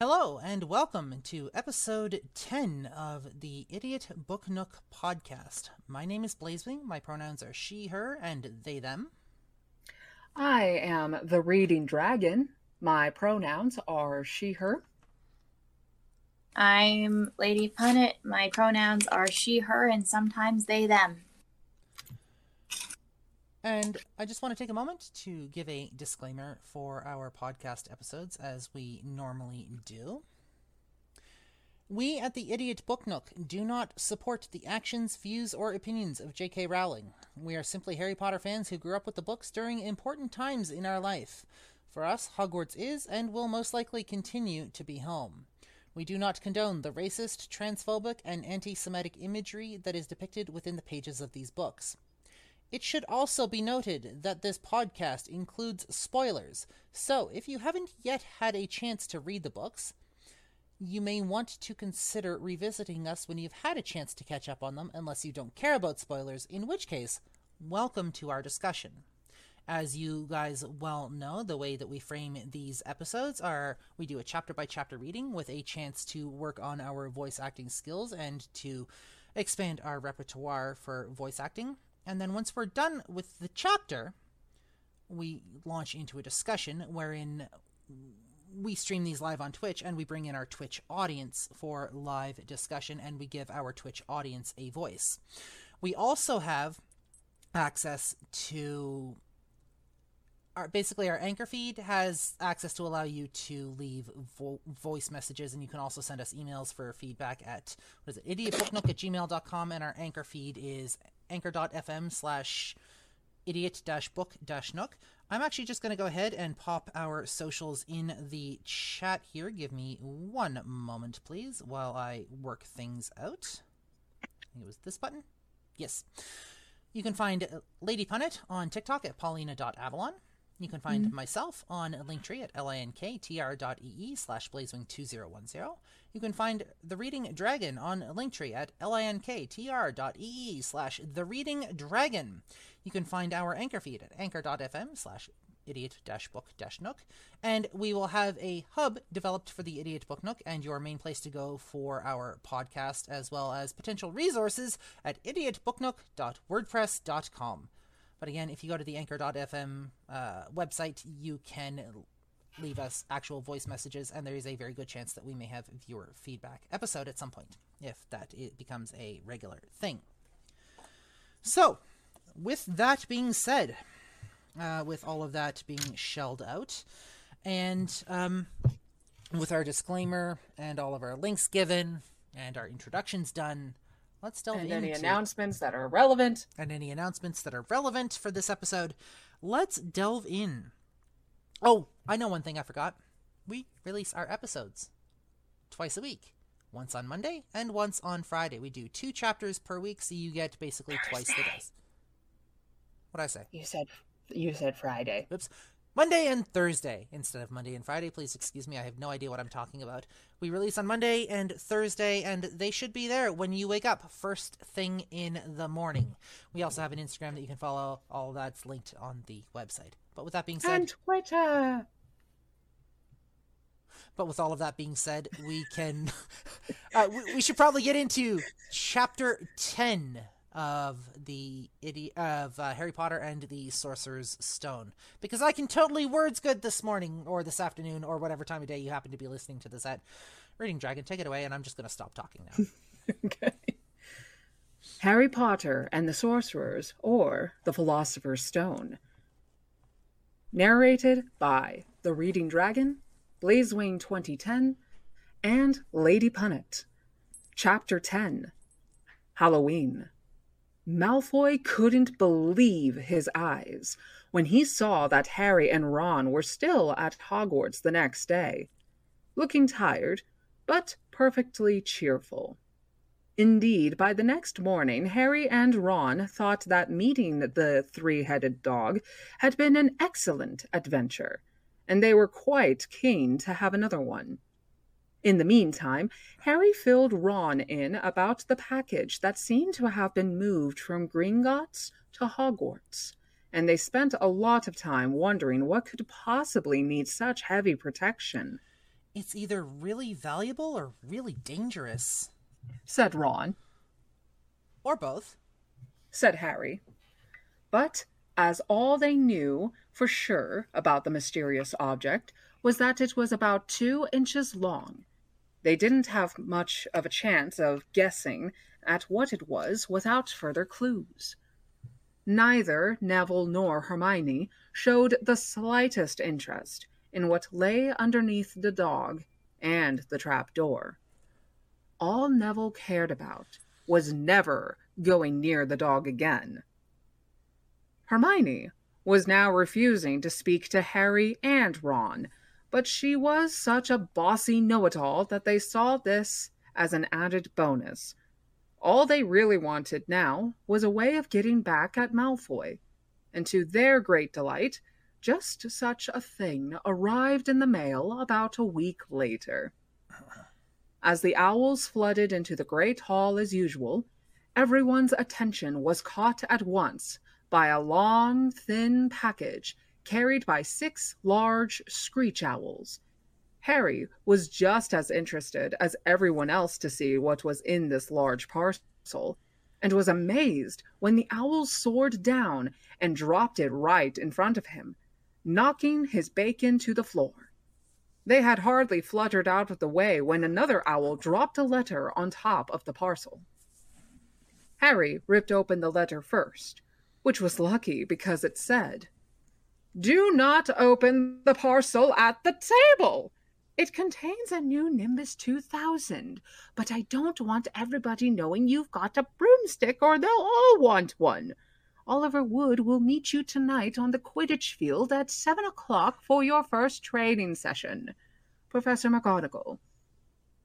Hello, and welcome to episode 10 of the Idiot Book Nook podcast. My name is Blazewing. My pronouns are she, her, and they, them. I am the Reading Dragon. My pronouns are she, her. I'm Lady Punit. My pronouns are she, her, and sometimes they, them. And I just want to take a moment to give a disclaimer for our podcast episodes, as we normally do. We at the Idiot Book Nook do not support the actions, views, or opinions of J.K. Rowling. We are simply Harry Potter fans who grew up with the books during important times in our life. For us, Hogwarts is and will most likely continue to be home. We do not condone the racist, transphobic, and anti Semitic imagery that is depicted within the pages of these books. It should also be noted that this podcast includes spoilers, so if you haven't yet had a chance to read the books, you may want to consider revisiting us when you've had a chance to catch up on them, unless you don't care about spoilers, in which case, welcome to our discussion. As you guys well know, the way that we frame these episodes are we do a chapter by chapter reading with a chance to work on our voice acting skills and to expand our repertoire for voice acting. And then once we're done with the chapter, we launch into a discussion wherein we stream these live on Twitch and we bring in our Twitch audience for live discussion and we give our Twitch audience a voice. We also have access to our basically our anchor feed has access to allow you to leave vo- voice messages and you can also send us emails for feedback at what is it idiotbooknook at gmail.com and our anchor feed is anchor.fm slash idiot book dash nook. I'm actually just going to go ahead and pop our socials in the chat here. Give me one moment, please, while I work things out. I think it was this button. Yes. You can find Lady Punit on TikTok at paulina.avalon. You can find mm-hmm. myself on Linktree at linktr.ee slash blazewing2010. You can find The Reading Dragon on Linktree at linktr.ee slash The Reading Dragon. You can find our anchor feed at anchor.fm slash idiot book nook and we will have a hub developed for the idiot book nook and your main place to go for our podcast as well as potential resources at idiotbooknook.wordpress.com but again, if you go to the anchor.fm uh, website, you can leave us actual voice messages, and there is a very good chance that we may have viewer feedback episode at some point, if that it becomes a regular thing. So, with that being said, uh, with all of that being shelled out, and um, with our disclaimer and all of our links given and our introductions done, let's delve and into any announcements that are relevant. And any announcements that are relevant for this episode. Let's delve in. Oh, I know one thing I forgot. We release our episodes twice a week. Once on Monday and once on Friday. We do two chapters per week, so you get basically Thursday. twice the days. What I say? You said you said Friday. Oops. Monday and Thursday instead of Monday and Friday. Please excuse me, I have no idea what I'm talking about. We release on Monday and Thursday, and they should be there when you wake up, first thing in the morning. We also have an Instagram that you can follow. All that's linked on the website. But with that being said, and Twitter. But with all of that being said, we can. uh, we, we should probably get into chapter 10 of the of uh, Harry Potter and the Sorcerer's Stone because I can totally words good this morning or this afternoon or whatever time of day you happen to be listening to this at. Reading Dragon, take it away, and I'm just going to stop talking now. okay. Harry Potter and the Sorcerers, or the Philosopher's Stone. Narrated by The Reading Dragon, Blazewing 2010, and Lady Punit. Chapter 10 Halloween. Malfoy couldn't believe his eyes when he saw that Harry and Ron were still at Hogwarts the next day, looking tired, but perfectly cheerful. Indeed, by the next morning, Harry and Ron thought that meeting the three headed dog had been an excellent adventure, and they were quite keen to have another one. In the meantime, Harry filled Ron in about the package that seemed to have been moved from Gringotts to Hogwarts, and they spent a lot of time wondering what could possibly need such heavy protection. It's either really valuable or really dangerous. said Ron, Or both. said Harry. But as all they knew for sure about the mysterious object was that it was about two inches long, they didn't have much of a chance of guessing at what it was without further clues. Neither Neville nor Hermione showed the slightest interest in what lay underneath the dog and the trap door. All Neville cared about was never going near the dog again. Hermione was now refusing to speak to Harry and Ron, but she was such a bossy know it all that they saw this as an added bonus. All they really wanted now was a way of getting back at Malfoy, and to their great delight, just such a thing arrived in the mail about a week later. As the owls flooded into the great hall as usual, everyone's attention was caught at once by a long, thin package carried by six large screech owls. Harry was just as interested as everyone else to see what was in this large parcel, and was amazed when the owls soared down and dropped it right in front of him, knocking his bacon to the floor. They had hardly fluttered out of the way when another owl dropped a letter on top of the parcel. Harry ripped open the letter first, which was lucky because it said, Do not open the parcel at the table. It contains a new Nimbus 2000, but I don't want everybody knowing you've got a broomstick or they'll all want one. Oliver Wood will meet you tonight on the Quidditch field at seven o'clock for your first training session. Professor McGonagall.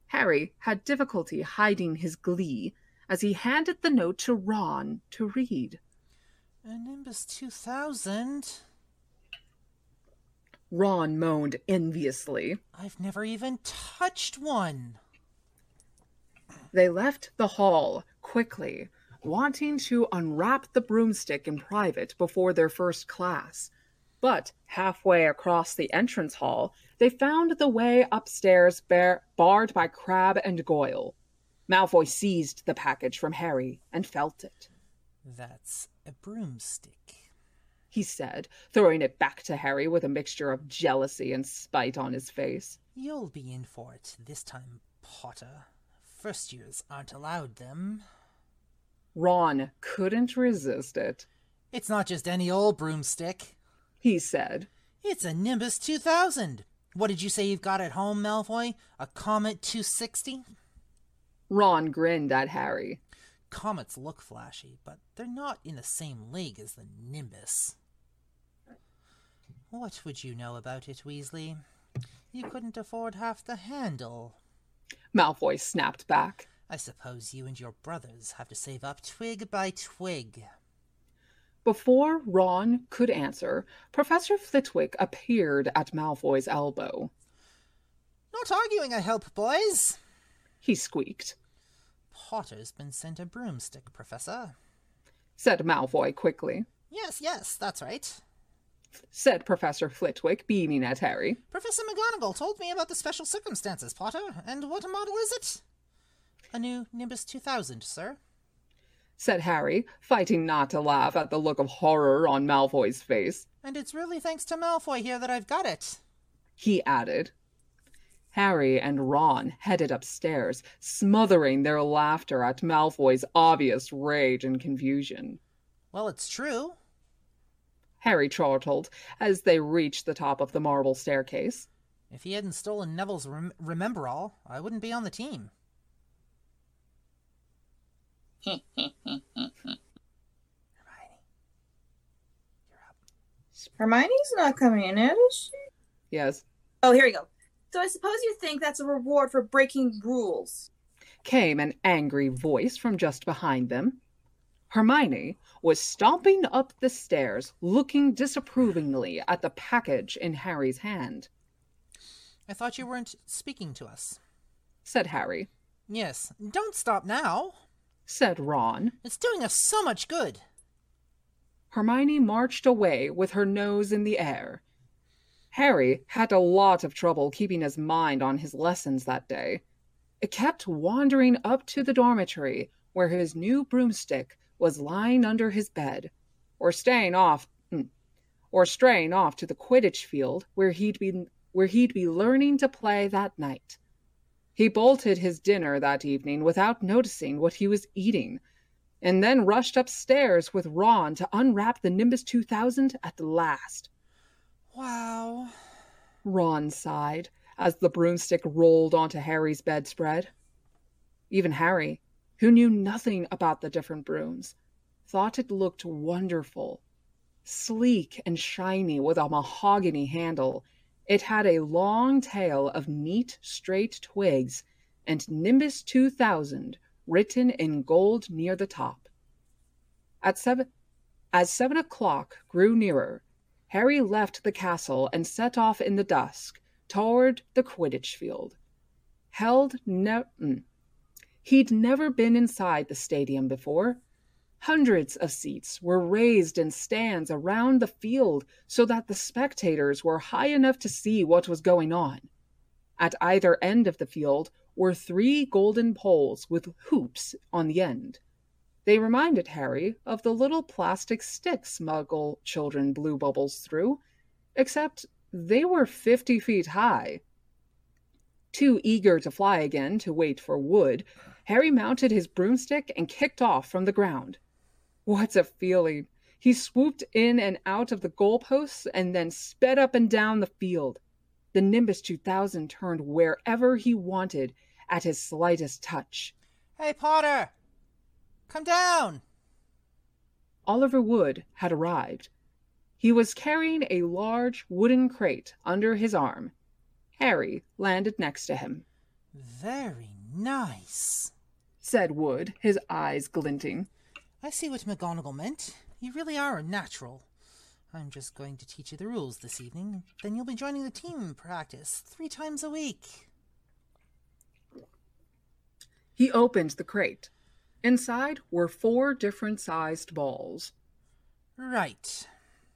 Harry had difficulty hiding his glee as he handed the note to Ron to read. A Nimbus 2000? Ron moaned enviously. I've never even touched one. They left the hall quickly, wanting to unwrap the broomstick in private before their first class. But halfway across the entrance hall, they found the way upstairs bar- barred by Crabbe and Goyle. Malfoy seized the package from Harry and felt it. That's a broomstick. He said, throwing it back to Harry with a mixture of jealousy and spite on his face. You'll be in for it this time, Potter. First years aren't allowed them. Ron couldn't resist it. It's not just any old broomstick. He said, It's a Nimbus 2000. What did you say you've got at home, Malfoy? A Comet 260? Ron grinned at Harry. Comets look flashy, but they're not in the same league as the Nimbus. What would you know about it, Weasley? You couldn't afford half the handle. Malfoy snapped back. I suppose you and your brothers have to save up twig by twig. Before Ron could answer, Professor Flitwick appeared at Malfoy's elbow. Not arguing, I hope, boys. He squeaked. Potter's been sent a broomstick, Professor. Said Malfoy quickly. Yes, yes, that's right. Said Professor Flitwick, beaming at Harry. Professor McGonagall told me about the special circumstances, Potter. And what model is it? A new Nimbus 2000, sir. Said Harry, fighting not to laugh at the look of horror on Malfoy's face. And it's really thanks to Malfoy here that I've got it. He added. Harry and Ron headed upstairs, smothering their laughter at Malfoy's obvious rage and confusion. Well, it's true. Harry chortled as they reached the top of the marble staircase. If he hadn't stolen Neville's rem- Remembrall, I wouldn't be on the team. Hermione, you're up. Hermione's not coming in yet, is she? Yes, Oh, here we go. So I suppose you think that's a reward for breaking rules. came an angry voice from just behind them. Hermione was stomping up the stairs, looking disapprovingly at the package in Harry's hand. I thought you weren't speaking to us. Said Harry. Yes, don't stop now. Said Ron. It's doing us so much good. Hermione marched away with her nose in the air. Harry had a lot of trouble keeping his mind on his lessons that day. It kept wandering up to the dormitory where his new broomstick was lying under his bed, or staying off mm, or straying off to the Quidditch field where he'd be where he'd be learning to play that night. He bolted his dinner that evening without noticing what he was eating, and then rushed upstairs with Ron to unwrap the Nimbus 2000 at last. Wow. Ron sighed as the broomstick rolled onto Harry's bedspread. Even Harry, who knew nothing about the different brooms, thought it looked wonderful. Sleek and shiny with a mahogany handle, it had a long tail of neat, straight twigs and Nimbus 2000 written in gold near the top. At seven, as seven o'clock grew nearer, Harry left the castle and set off in the dusk toward the Quidditch field. Held ne- mm. He'd never been inside the stadium before. Hundreds of seats were raised in stands around the field so that the spectators were high enough to see what was going on. At either end of the field were three golden poles with hoops on the end. They reminded Harry of the little plastic sticks Muggle children blew bubbles through, except they were 50 feet high. Too eager to fly again to wait for wood, Harry mounted his broomstick and kicked off from the ground. What a feeling! He swooped in and out of the goalposts and then sped up and down the field. The Nimbus 2000 turned wherever he wanted at his slightest touch. Hey, Potter! Come down! Oliver Wood had arrived. He was carrying a large wooden crate under his arm. Harry landed next to him. Very nice, said Wood, his eyes glinting. I see what McGonagall meant. You really are a natural. I'm just going to teach you the rules this evening. Then you'll be joining the team practice three times a week. He opened the crate. Inside were four different sized balls. Right,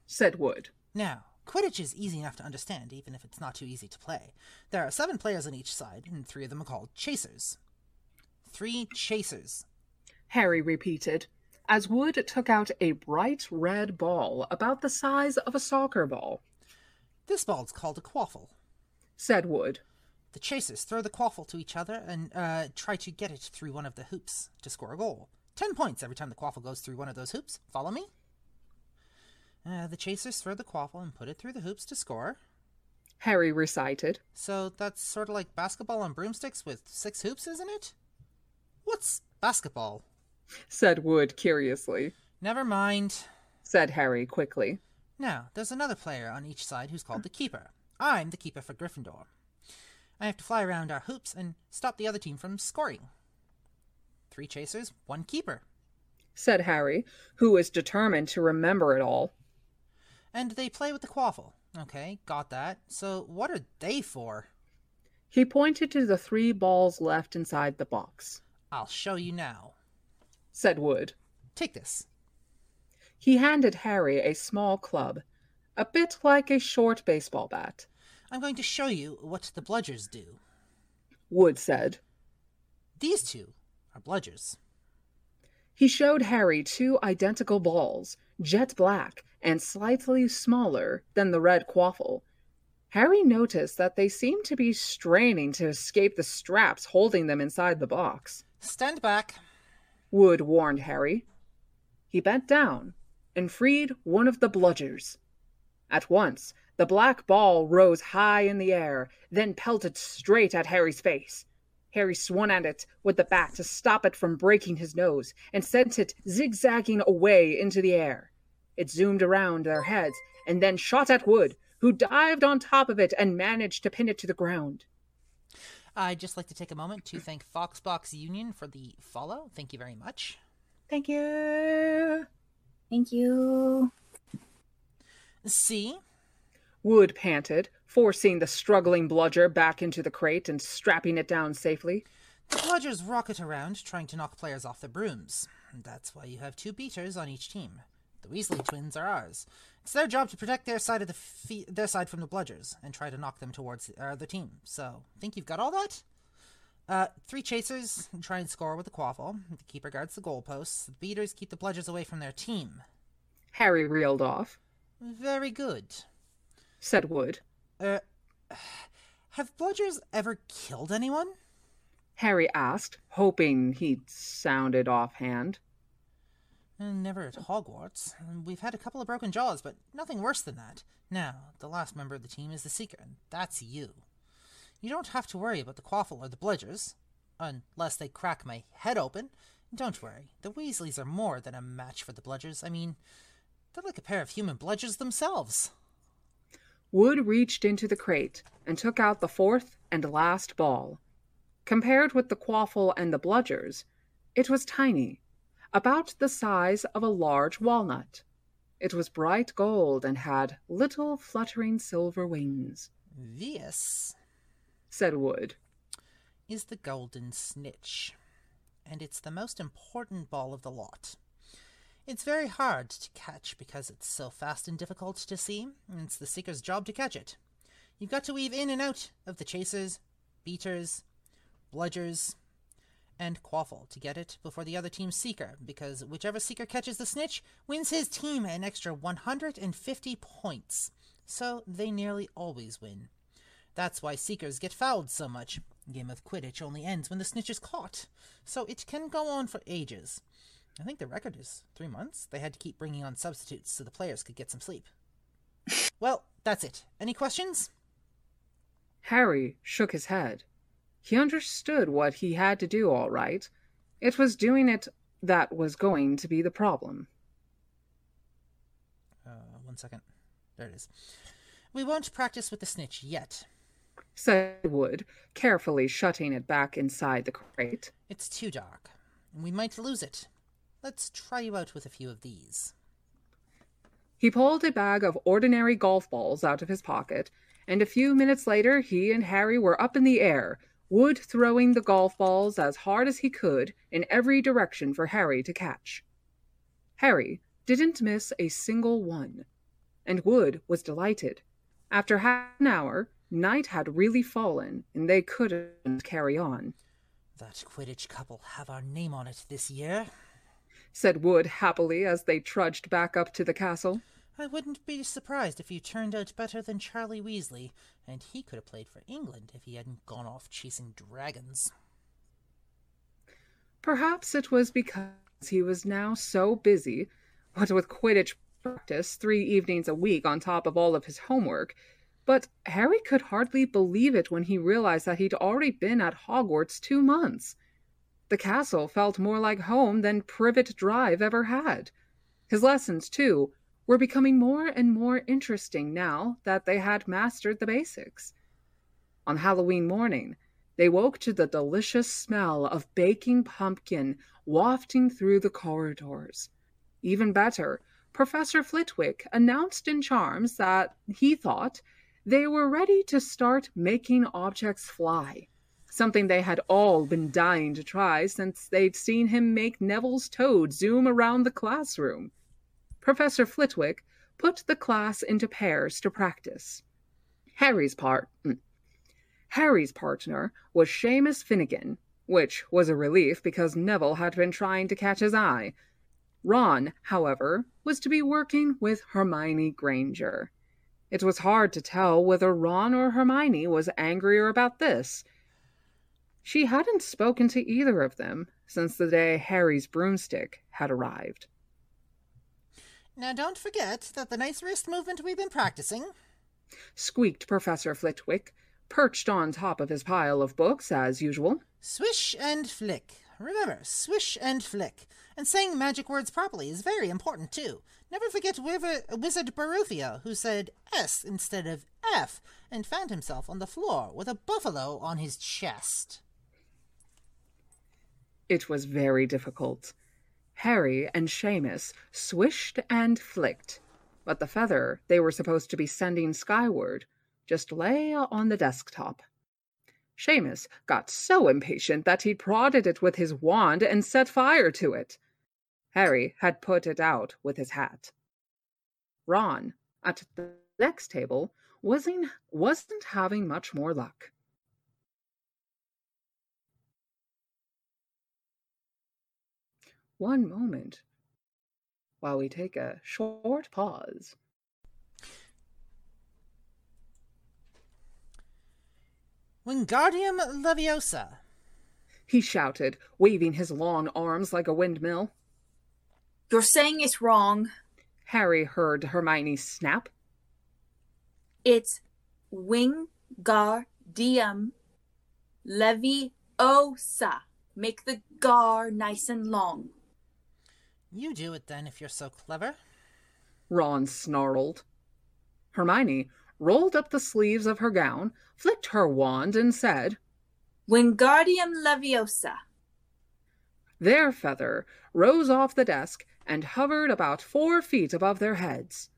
said Wood. Now, Quidditch is easy enough to understand, even if it's not too easy to play. There are seven players on each side, and three of them are called chasers. Three chasers. Harry repeated, as Wood took out a bright red ball about the size of a soccer ball. This ball's called a quaffle, said Wood. The chasers throw the quaffle to each other and uh, try to get it through one of the hoops to score a goal. Ten points every time the quaffle goes through one of those hoops. Follow me? Uh, the chasers throw the quaffle and put it through the hoops to score. Harry recited. So that's sort of like basketball on broomsticks with six hoops, isn't it? What's basketball? said Wood curiously. Never mind, said Harry quickly. Now, there's another player on each side who's called the keeper. I'm the keeper for Gryffindor. I have to fly around our hoops and stop the other team from scoring. Three chasers, one keeper, said Harry, who was determined to remember it all. And they play with the quaffle. Okay, got that. So what are they for? He pointed to the three balls left inside the box. I'll show you now, said Wood. Take this. He handed Harry a small club, a bit like a short baseball bat. I'm going to show you what the bludgers do, Wood said. These two are bludgers. He showed Harry two identical balls, jet black and slightly smaller than the red quaffle. Harry noticed that they seemed to be straining to escape the straps holding them inside the box. Stand back, Wood warned Harry. He bent down and freed one of the bludgers. At once, the black ball rose high in the air, then pelted straight at Harry's face. Harry swung at it with the bat to stop it from breaking his nose and sent it zigzagging away into the air. It zoomed around their heads and then shot at Wood, who dived on top of it and managed to pin it to the ground. I'd just like to take a moment to thank Foxbox Union for the follow. Thank you very much. Thank you. Thank you. See? Wood panted, forcing the struggling bludger back into the crate and strapping it down safely. The bludgers rocket around, trying to knock players off their brooms. That's why you have two beaters on each team. The Weasley twins are ours. It's their job to protect their side of the fe- their side from the bludgers and try to knock them towards our other team. So, think you've got all that? Uh, three chasers try and score with the quaffle. The keeper guards the goalposts. The beaters keep the bludgers away from their team. Harry reeled off. Very good. Said Wood. Uh, have bludgers ever killed anyone? Harry asked, hoping he'd sounded offhand. Uh, Never at Hogwarts. We've had a couple of broken jaws, but nothing worse than that. Now, the last member of the team is the Seeker, and that's you. You don't have to worry about the Quaffle or the Bludgers. Unless they crack my head open. Don't worry, the Weasleys are more than a match for the Bludgers. I mean, they're like a pair of human bludgers themselves. Wood reached into the crate and took out the fourth and last ball. Compared with the quaffle and the bludgers, it was tiny, about the size of a large walnut. It was bright gold and had little fluttering silver wings, This said Wood. is the Golden Snitch, and it's the most important ball of the lot. It's very hard to catch because it's so fast and difficult to see, and it's the seeker's job to catch it. You've got to weave in and out of the chasers, beaters, bludgers, and quaffle to get it before the other team's seeker, because whichever seeker catches the snitch wins his team an extra 150 points. So they nearly always win. That's why seekers get fouled so much. Game of Quidditch only ends when the snitch is caught, so it can go on for ages. I think the record is three months. They had to keep bringing on substitutes so the players could get some sleep. Well, that's it. Any questions? Harry shook his head. He understood what he had to do all right. It was doing it that was going to be the problem. Uh, one second. There it is. We won't practice with the snitch yet. said Wood, carefully shutting it back inside the crate. It's too dark. And we might lose it. Let's try you out with a few of these. He pulled a bag of ordinary golf balls out of his pocket, and a few minutes later he and Harry were up in the air, Wood throwing the golf balls as hard as he could in every direction for Harry to catch. Harry didn't miss a single one, and Wood was delighted. After half an hour, night had really fallen, and they couldn't carry on. That Quidditch cup'll have our name on it this year. said Wood happily as they trudged back up to the castle. I wouldn't be surprised if you turned out better than Charlie Weasley, and he could have played for England if he hadn't gone off chasing dragons. Perhaps it was because he was now so busy, what with Quidditch practice three evenings a week on top of all of his homework, but Harry could hardly believe it when he realized that he'd already been at Hogwarts two months. The castle felt more like home than Privet Drive ever had. His lessons, too, were becoming more and more interesting now that they had mastered the basics. On Halloween morning, they woke to the delicious smell of baking pumpkin wafting through the corridors. Even better, Professor Flitwick announced in Charms that he thought they were ready to start making objects fly, something they had all been dying to try since they'd seen him make Neville's toad zoom around the classroom. Professor Flitwick put the class into pairs to practice. Harry's part mm, Harry's partner was Seamus Finnigan, which was a relief because Neville had been trying to catch his eye. Ron, however, was to be working with Hermione Granger. It was hard to tell whether Ron or Hermione was angrier about this. She hadn't spoken to either of them since the day Harry's broomstick had arrived. Now, don't forget that the nice wrist movement we've been practicing. Squeaked Professor Flitwick, perched on top of his pile of books as usual. Swish and flick. Remember, swish and flick. And saying magic words properly is very important too. Never forget Wizard Baruffio, who said S instead of F, and found himself on the floor with a buffalo on his chest. It was very difficult. Harry and Seamus swished and flicked, but the feather they were supposed to be sending skyward just lay on the desktop. Seamus got so impatient that he prodded it with his wand and set fire to it. Harry had put it out with his hat. Ron, at the next table, wasn't, wasn't having much more luck. One moment while we take a short pause. Wingardium Leviosa. He shouted, waving his long arms like a windmill. You're saying it's wrong. Harry heard Hermione snap. It's Wingardium Leviosa. Make the gar nice and long. You do it then if you're so clever. Ron snarled. Hermione rolled up the sleeves of her gown, flicked her wand, and said, Wingardium Leviosa. Their feather rose off the desk and hovered about four feet above their heads.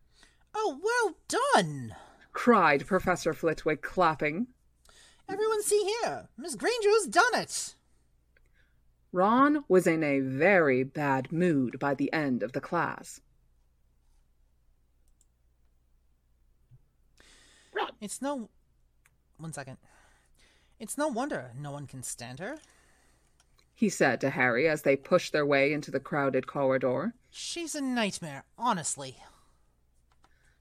Oh, well done! cried Professor Flitwick, clapping. Everyone see here! Miss Granger's done it! Ron was in a very bad mood by the end of the class. It's no. One second. It's no wonder no one can stand her. He said to Harry as they pushed their way into the crowded corridor. She's a nightmare, honestly.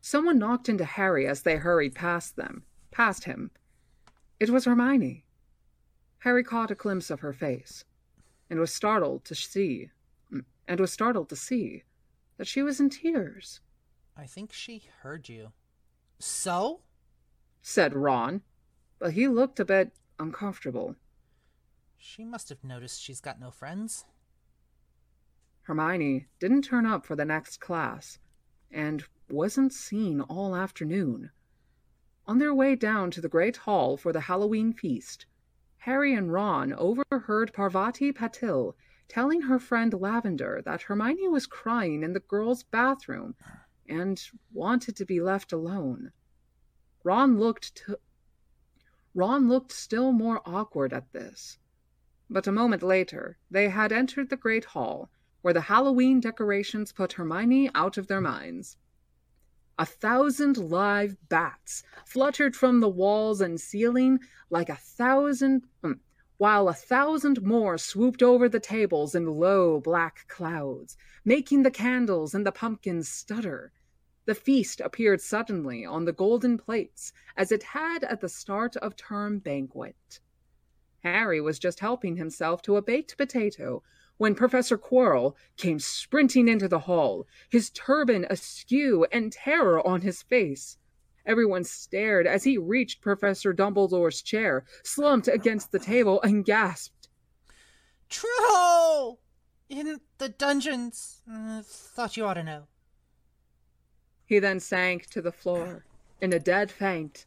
Someone knocked into Harry as they hurried past them, past him. It was Hermione. Harry caught a glimpse of her face, and was startled to see, mm, and was startled to see that she was in tears. I think she heard you. So? said Ron, but he looked a bit uncomfortable. She must have noticed she's got no friends. Hermione didn't turn up for the next class, and wasn't seen all afternoon. On their way down to the great hall for the Halloween feast, Harry and Ron overheard Parvati Patil telling her friend Lavender that Hermione was crying in the girls' bathroom and wanted to be left alone. Ron looked. Ron looked still more awkward at this. But a moment later, they had entered the great hall, where the Halloween decorations put Hermione out of their minds. A thousand live bats fluttered from the walls and ceiling like a thousand, um, while a thousand more swooped over the tables in low black clouds, making the candles and the pumpkins stutter. The feast appeared suddenly on the golden plates, as it had at the start of term banquet. Harry was just helping himself to a baked potato when Professor Quirrell came sprinting into the hall, his turban askew and terror on his face. Everyone stared as he reached Professor Dumbledore's chair, slumped against the table, and gasped. True! In the dungeons. Uh, thought you ought to know. He then sank to the floor in a dead faint.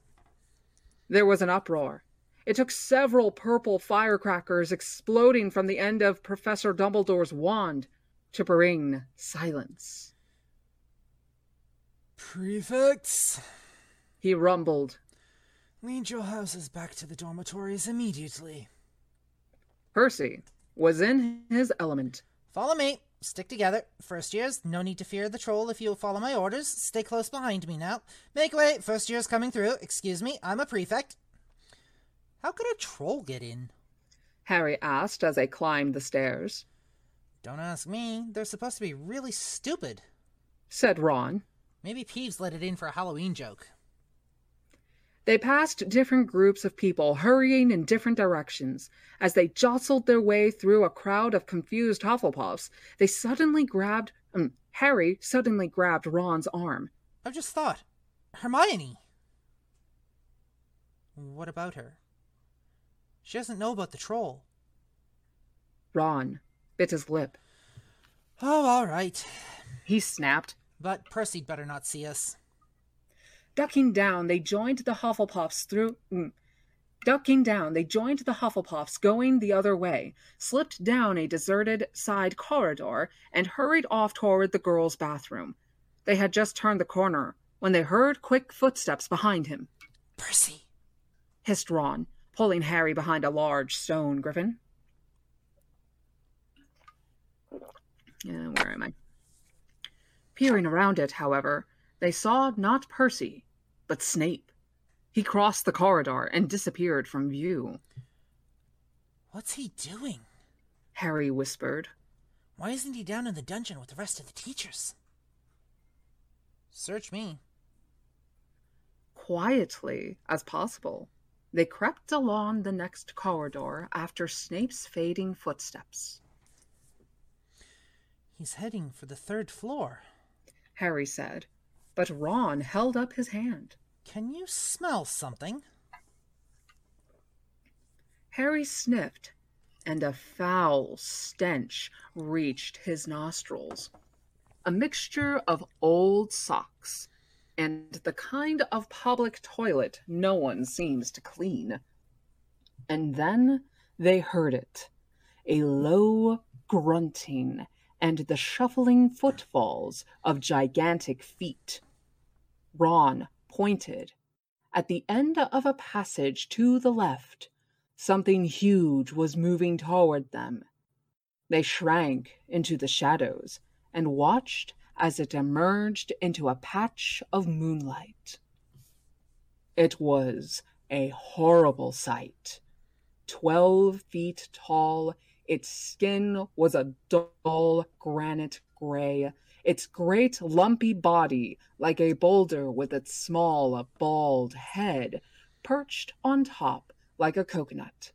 There was an uproar. It took several purple firecrackers exploding from the end of Professor Dumbledore's wand to bring silence. Prefects, He rumbled. lead your houses back to the dormitories immediately. Percy was in his element. Follow me. Stick together. First years, no need to fear the troll if you'll follow my orders. Stay close behind me now. Make way. First year's coming through. Excuse me, I'm a prefect. How could a troll get in? Harry asked as they climbed the stairs. Don't ask me. They're supposed to be really stupid. Said Ron. Maybe Peeves let it in for a Halloween joke. They passed different groups of people hurrying in different directions. As they jostled their way through a crowd of confused Hufflepuffs, they suddenly grabbed. Um, Harry suddenly grabbed Ron's arm. I've just thought. Hermione! What about her? She doesn't know about the troll. Ron bit his lip. Oh, all right. He snapped. But Percy'd better not see us. Ducking down, they joined the Hufflepuffs through. Mm, ducking down, they joined the Hufflepuffs going the other way, slipped down a deserted side corridor, and hurried off toward the girls' bathroom. They had just turned the corner when they heard quick footsteps behind him. Percy! hissed Ron, pulling Harry behind a large stone griffin. Uh, where am I? Peering around it, however, they saw not Percy, but Snape. He crossed the corridor and disappeared from view. What's he doing? Harry whispered. Why isn't he down in the dungeon with the rest of the teachers? Search me. Quietly as possible, they crept along the next corridor after Snape's fading footsteps. He's heading for the third floor. Harry said, but Ron held up his hand. Can you smell something? Harry sniffed, and a foul stench reached his nostrils. A mixture of old socks and the kind of public toilet no one seems to clean. And then they heard it a low grunting and the shuffling footfalls of gigantic feet. Ron pointed. At the end of a passage to the left, something huge was moving toward them. They shrank into the shadows and watched as it emerged into a patch of moonlight. It was a horrible sight. Twelve feet tall, its skin was a dull granite gray, its great lumpy body like a boulder with its small bald head perched on top like a coconut.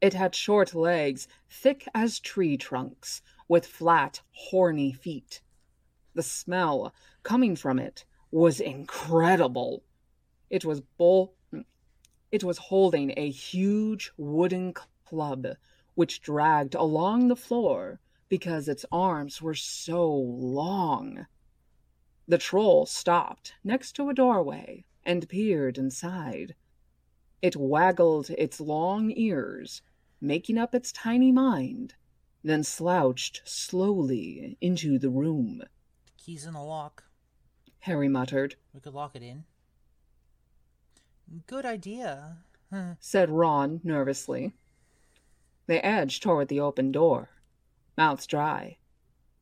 It had short legs, thick as tree trunks, with flat, horny feet. The smell coming from it was incredible. It was bull it was holding a huge wooden club which dragged along the floor because its arms were so long. The troll stopped next to a doorway and peered inside. It waggled its long ears, making up its tiny mind, then slouched slowly into the room. Key's in the lock. Harry muttered, We could lock it in. Good idea. said Ron nervously. They edged toward the open door, mouths dry,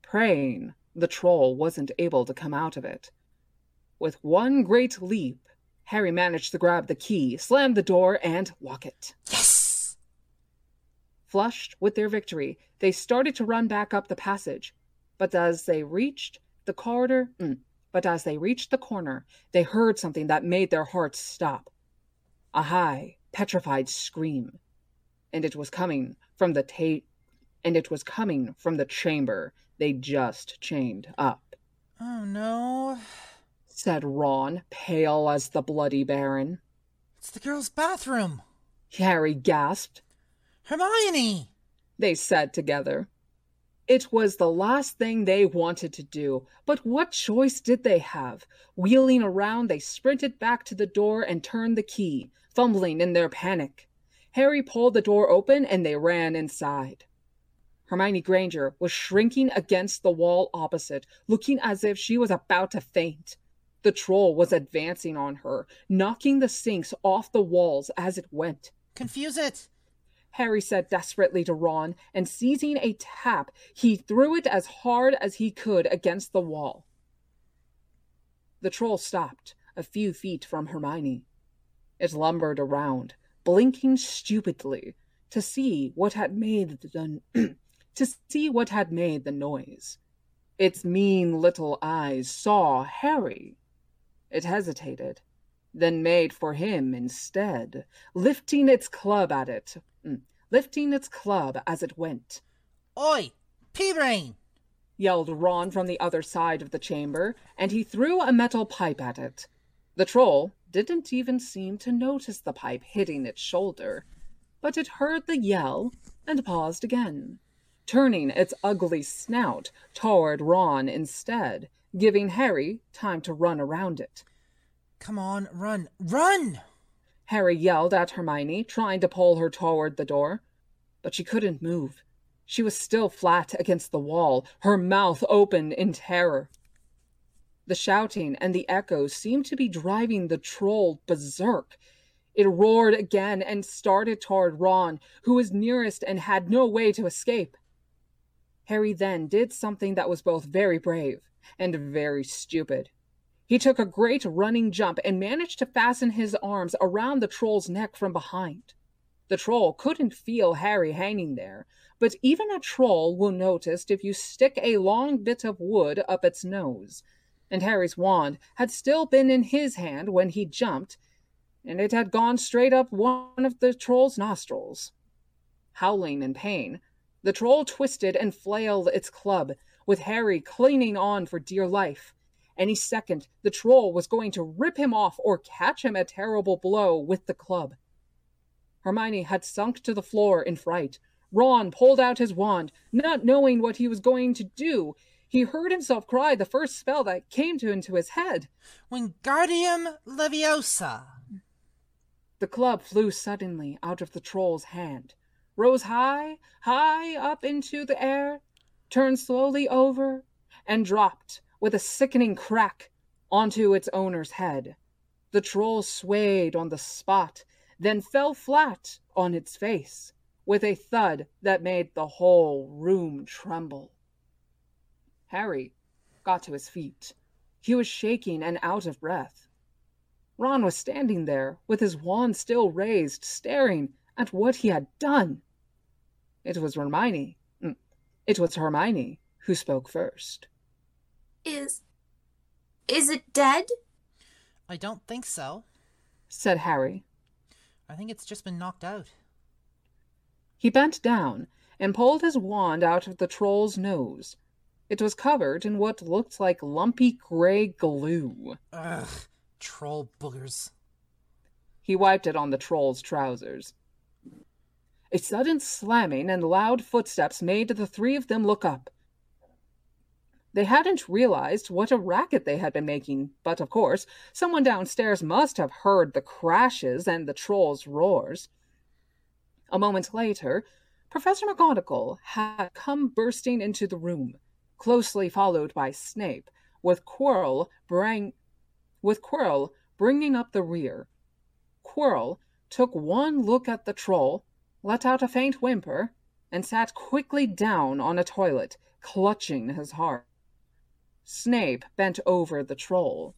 praying the troll wasn't able to come out of it. With one great leap, Harry managed to grab the key, slam the door, and lock it. Yes! Flushed with their victory, they started to run back up the passage, but as they reached the corridor, mm, but as they reached the corner, they heard something that made their hearts stop. A high, petrified scream, and it was coming from the ta- and it was coming from the chamber they just chained up. Oh no. Said Ron, pale as the bloody baron. It's the girls' bathroom. Harry gasped. Hermione! They said together. It was the last thing they wanted to do, but what choice did they have? Wheeling around, they sprinted back to the door and turned the key, fumbling in their panic. Harry pulled the door open and they ran inside. Hermione Granger was shrinking against the wall opposite, looking as if she was about to faint. The troll was advancing on her, knocking the sinks off the walls as it went. Confuse it! Harry said desperately to Ron, and seizing a tap, he threw it as hard as he could against the wall. The troll stopped a few feet from Hermione. It lumbered around, blinking stupidly to see what had made the to see what had made the noise. Its mean little eyes saw Harry. It hesitated, then made for him instead, lifting its club at it, mm, lifting its club as it went. Oi! P-Brain! yelled Ron from the other side of the chamber, and he threw a metal pipe at it. The troll didn't even seem to notice the pipe hitting its shoulder, but it heard the yell and paused again, turning its ugly snout toward Ron instead, giving Harry time to run around it. Come on, run, run! Harry yelled at Hermione, trying to pull her toward the door, but she couldn't move. She was still flat against the wall, her mouth open in terror. The shouting and the echoes seemed to be driving the troll berserk. It roared again and started toward Ron, who was nearest and had no way to escape. Harry then did something that was both very brave and very stupid. He took a great running jump and managed to fasten his arms around the troll's neck from behind. The troll couldn't feel Harry hanging there, but even a troll will notice if you stick a long bit of wood up its nose. And Harry's wand had still been in his hand when he jumped, and it had gone straight up one of the troll's nostrils. Howling in pain, the troll twisted and flailed its club, with Harry clinging on for dear life. Any second, the troll was going to rip him off or catch him a terrible blow with the club. Hermione had sunk to the floor in fright. Ron pulled out his wand, not knowing what he was going to do. He heard himself cry the first spell that came to into his head. Wingardium Leviosa. The club flew suddenly out of the troll's hand, rose high, high up into the air, turned slowly over, and dropped with a sickening crack onto its owner's head. The troll swayed on the spot, then fell flat on its face with a thud that made the whole room tremble. Harry got to his feet. He was shaking and out of breath. Ron was standing there with his wand still raised, staring at what he had done. It was Hermione. Mm, it was Hermione who spoke first. Is. Is it dead? I don't think so, said Harry. I think it's just been knocked out. He bent down and pulled his wand out of the troll's nose. It was covered in what looked like lumpy gray glue. Ugh, troll boogers. He wiped it on the troll's trousers. A sudden slamming and loud footsteps made the three of them look up. They hadn't realized what a racket they had been making, but of course, someone downstairs must have heard the crashes and the troll's roars. A moment later, Professor McGonagall had come bursting into the room, closely followed by Snape, with Quirrell, bring, with Quirrell bringing up the rear. Quirrell took one look at the troll, let out a faint whimper, and sat quickly down on a toilet, clutching his heart. Snape bent over the troll.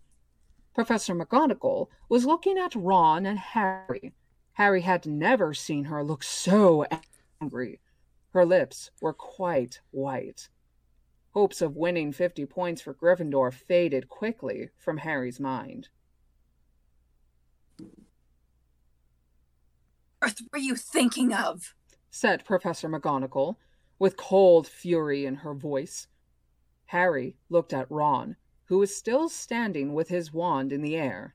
Professor McGonagall was looking at Ron and Harry. Harry had never seen her look so angry. Her lips were quite white. Hopes of winning 50 points for Gryffindor faded quickly from Harry's mind. What were you thinking of? said Professor McGonagall, with cold fury in her voice. Harry looked at Ron, who was still standing with his wand in the air.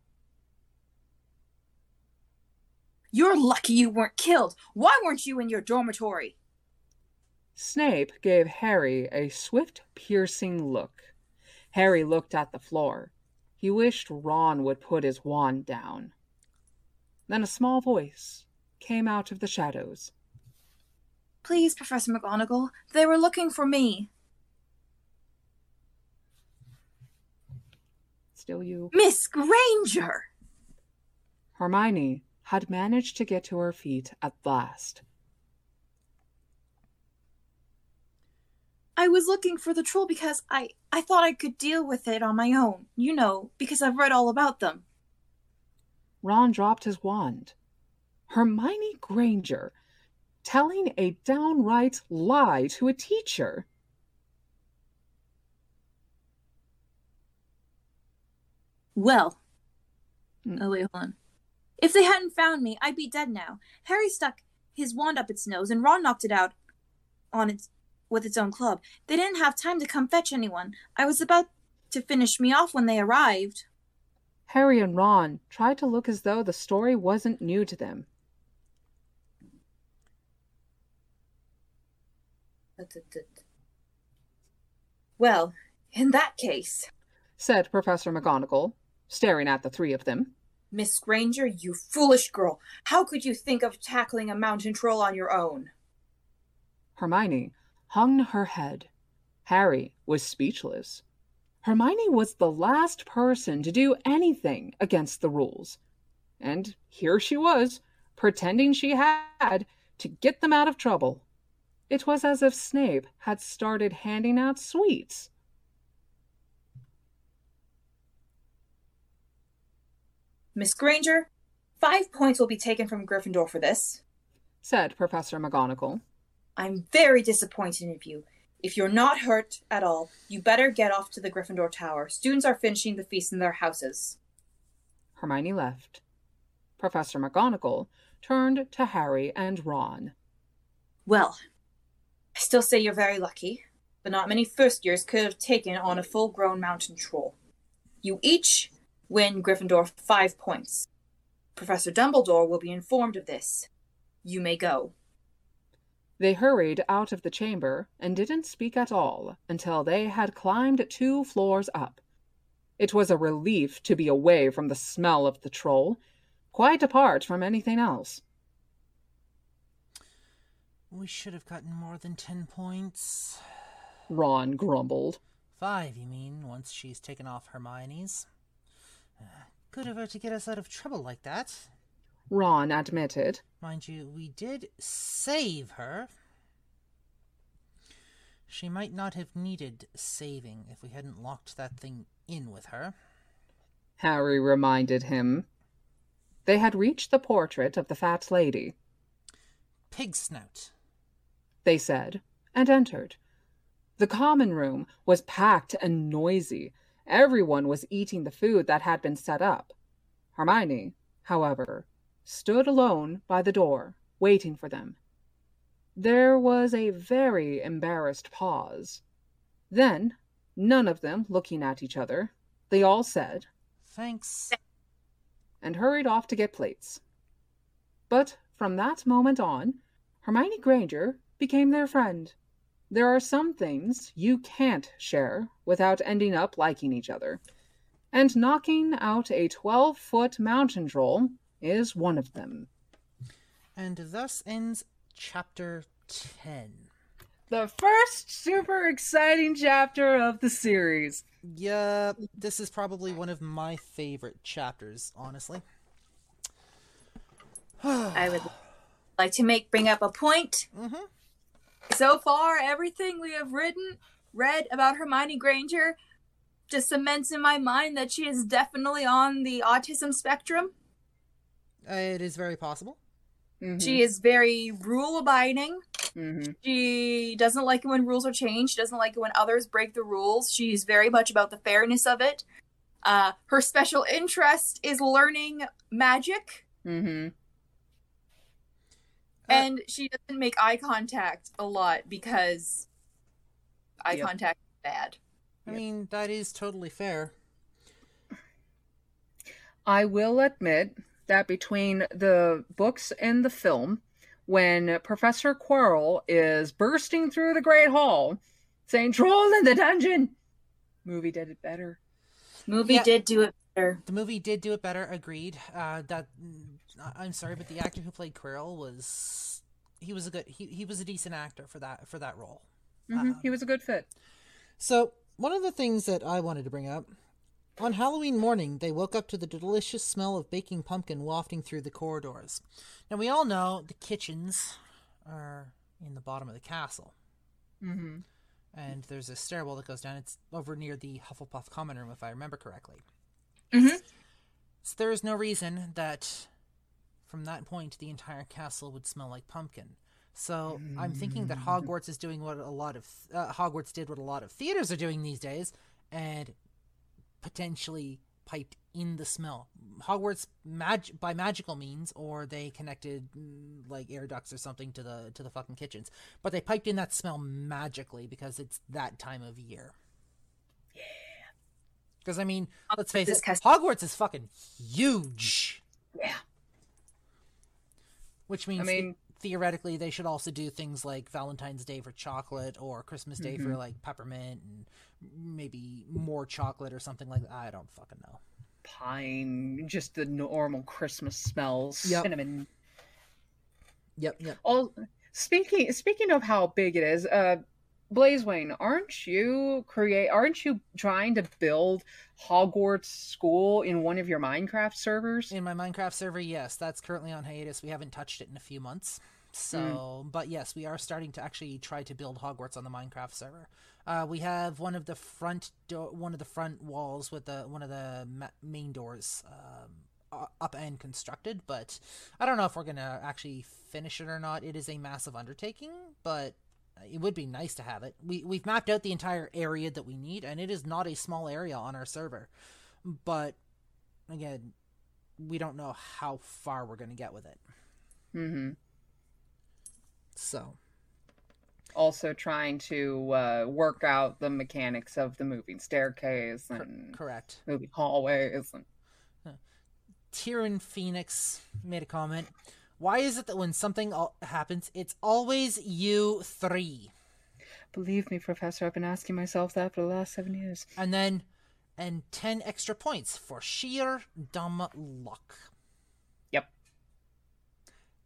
You're lucky you weren't killed. Why weren't you in your dormitory? Snape gave Harry a swift, piercing look. Harry looked at the floor. He wished Ron would put his wand down. Then a small voice came out of the shadows. Please, Professor McGonagall, they were looking for me. Still you. Miss Granger! Hermione had managed to get to her feet at last. I was looking for the troll because I I thought I could deal with it on my own. You know, because I've read all about them. Ron dropped his wand. Hermione Granger telling a downright lie to a teacher. Well. Hmm. Oh wait, hold on. If they hadn't found me, I'd be dead now. Harry stuck his wand up its nose, and Ron knocked it out on its with its own club. They didn't have time to come fetch anyone. I was about to finish me off when they arrived. Harry and Ron tried to look as though the story wasn't new to them. Well, in that case, said Professor McGonagall, staring at the three of them. Miss Granger, you foolish girl. How could you think of tackling a mountain troll on your own? Hermione hung her head. Harry was speechless. Hermione was the last person to do anything against the rules. And here she was, pretending she had to get them out of trouble. It was as if Snape had started handing out sweets. Miss Granger, five points will be taken from Gryffindor for this. said Professor McGonagall. I'm very disappointed in you. If you're not hurt at all, you better get off to the Gryffindor Tower. Students are finishing the feast in their houses. Hermione left. Professor McGonagall turned to Harry and Ron. Well, I still say you're very lucky, but not many first years could have taken on a full grown mountain troll. You each win Gryffindor five points. Professor Dumbledore will be informed of this. You may go. They hurried out of the chamber and didn't speak at all until they had climbed two floors up. It was a relief to be away from the smell of the troll, quite apart from anything else. We should have gotten more than ten points. Ron grumbled. Five, you mean, once she's taken off Hermione's? Good of her to get us out of trouble like that. Ron admitted. Mind you, we did save her. She might not have needed saving if we hadn't locked that thing in with her. Harry reminded him. They had reached the portrait of the fat lady, Pig snout. they said, and entered. The common room was packed and noisy. Everyone was eating the food that had been set up. Hermione, however, stood alone by the door, waiting for them. There was a very embarrassed pause. Then, none of them looking at each other, they all said, Thanks. and hurried off to get plates. But from that moment on, Hermione Granger became their friend. There are some things you can't share without ending up liking each other. And knocking out a 12 foot mountain troll is one of them. And thus ends chapter 10. The first super exciting chapter of the series. Yeah, this is probably one of my favorite chapters, honestly. I would like to make bring up a point. Mhm. So far, everything we have written, read about Hermione Granger, just cements in my mind that she is definitely on the autism spectrum. It is very possible. She is very rule abiding. Mhm. She doesn't like it when rules are changed. She doesn't like it when others break the rules. She's very much about the fairness of it. Uh, her special interest is learning magic, Mhm. And she doesn't make eye contact a lot because eye Yep. contact is bad. I Yep. mean, that is totally fair. I will admit that between the books and the film, when Professor Quirrell is bursting through the Great Hall saying, Troll in the dungeon! Movie did it better. Movie Yeah. did do it better. The movie did do it better, agreed. Uh, that I- I'm sorry, but the actor who played Quirrell was he was a good he, he was a decent actor for that for that role. Mhm, He was a good fit. So one of the things that I wanted to bring up on Halloween morning, they woke up to the delicious smell of baking pumpkin wafting through the corridors. Now we all know the kitchens are in the bottom of the castle, Mm-hmm. and there's a stairwell that goes down. It's over near the Hufflepuff common room, if I remember correctly. Mhm. So there is no reason that from that point the entire castle would smell like pumpkin. So I'm thinking that Hogwarts is doing what a lot of uh, Hogwarts did what a lot of theaters are doing these days, and potentially piped in the smell. Hogwarts mag- by magical means, or they connected mm, like air ducts or something to the to the fucking kitchens. But they piped in that smell magically because it's that time of year. Yeah. Because I mean, let's face it, Hogwarts is fucking huge. Yeah. Which means I mean- theoretically they should also do things like Valentine's Day for chocolate or Christmas Day Mm-hmm. for like peppermint and maybe more chocolate or something like that. I don't fucking know. Pine, just the normal Christmas smells. Yep. Cinnamon. Yep, yep. All speaking speaking of how big it is, uh Blazewing, aren't you create aren't you trying to build Hogwarts school in one of your Minecraft servers? In my Minecraft server, yes, that's currently on hiatus. We haven't touched it in a few months. So, but yes, we are starting to actually try to build Hogwarts on the Minecraft server. Uh, we have one of the front door, one of the front walls with the one of the ma- main doors um, up and constructed, but I don't know if we're gonna actually finish it or not. It is a massive undertaking, but it would be nice to have it. We we've mapped out the entire area that we need, and it is not a small area on our server. But again, we don't know how far we're gonna get with it. Mm-hmm. So Also trying to uh, work out the mechanics of the moving staircase and correct. moving hallways. And... Tyrion Phoenix made a comment. Why is it that when something happens, it's always you three? Believe me, Professor, I've been asking myself that for the last seven years. And then, and 10 extra points for sheer dumb luck. Yep.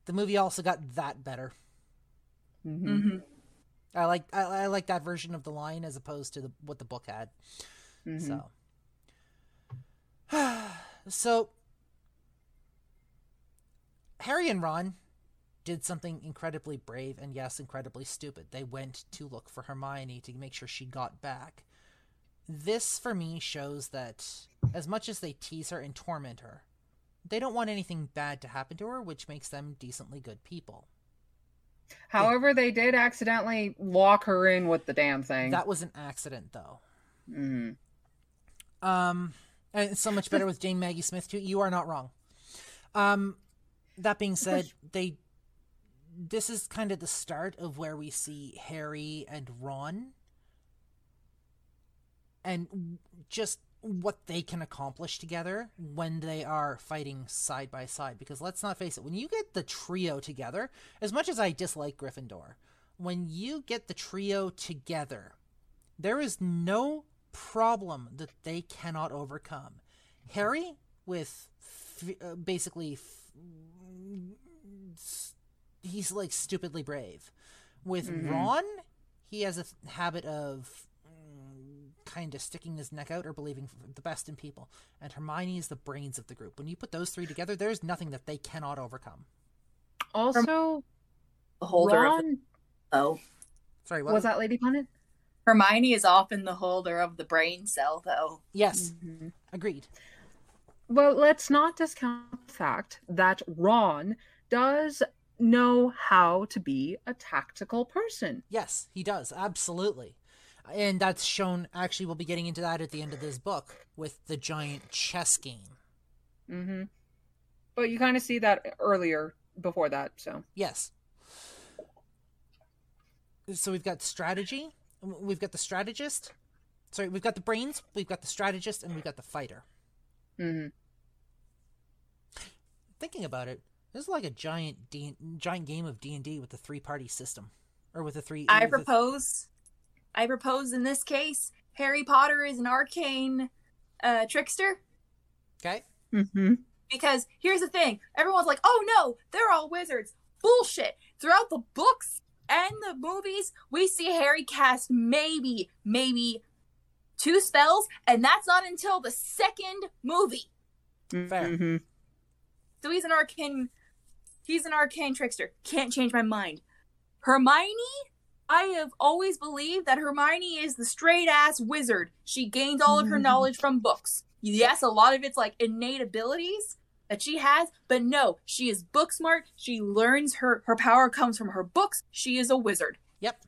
The movie also got that better. Mm-hmm. Mm-hmm. I like I, I like that version of the line as opposed to the, what the book had. Mm-hmm. So, so Harry and Ron did something incredibly brave and yes, incredibly stupid. They went to look for Hermione to make sure she got back. This, for me, shows that as much as they tease her and torment her, they don't want anything bad to happen to her, which makes them decently good people. However, they did accidentally lock her in with the damn thing. That was an accident, though. hmm Um, and so much better with Dame Maggie Smith too. You are not wrong. Um, that being said, they this is kind of the start of where we see Harry and Ron, and just what they can accomplish together when they are fighting side by side. Because let's not face it, when you get the trio together, as much as I dislike Gryffindor, when you get the trio together, there is no problem that they cannot overcome. Harry, with f- uh, basically, he's like stupidly brave. With Mhm. Ron, he has a th- habit of kind of sticking his neck out or believing the best in people. And Hermione is the brains of the group. When you put those three together, there's nothing that they cannot overcome. Also, The holder of Ron the though. Sorry, what was that Lady Punit? Hermione is often the holder of the brain cell, though. Yes, Mhm. agreed. Well, let's not discount the fact that Ron does know how to be a tactical person. Yes, he does. Absolutely. And that's shown, actually, we'll be getting into that at the end of this book with the giant chess game. hmm But you kind of see that earlier before that, so. Yes. So we've got strategy, we've got the strategist. Sorry, we've got the brains, we've got the strategist, and we've got the fighter. Hmm Thinking about it, this is like a giant D- giant game of D and D with a three party system, or with a three. I with a- propose, I propose in this case, Harry Potter is an arcane uh, trickster. okay. hmm Because here's the thing everyone's like, oh no, they're all wizards. Bullshit. Throughout the books and the movies, we see Harry cast maybe, maybe two spells, and that's not until the second movie. Fair. hmm So he's an arcane he's an arcane trickster. Can't change my mind. Hermione, I have always believed that Hermione is the straight ass wizard. She gained all of her knowledge from books. Yes, a lot of it's like innate abilities that she has, but no, she is book smart. She learns her her power comes from her books. She is a wizard. Yep.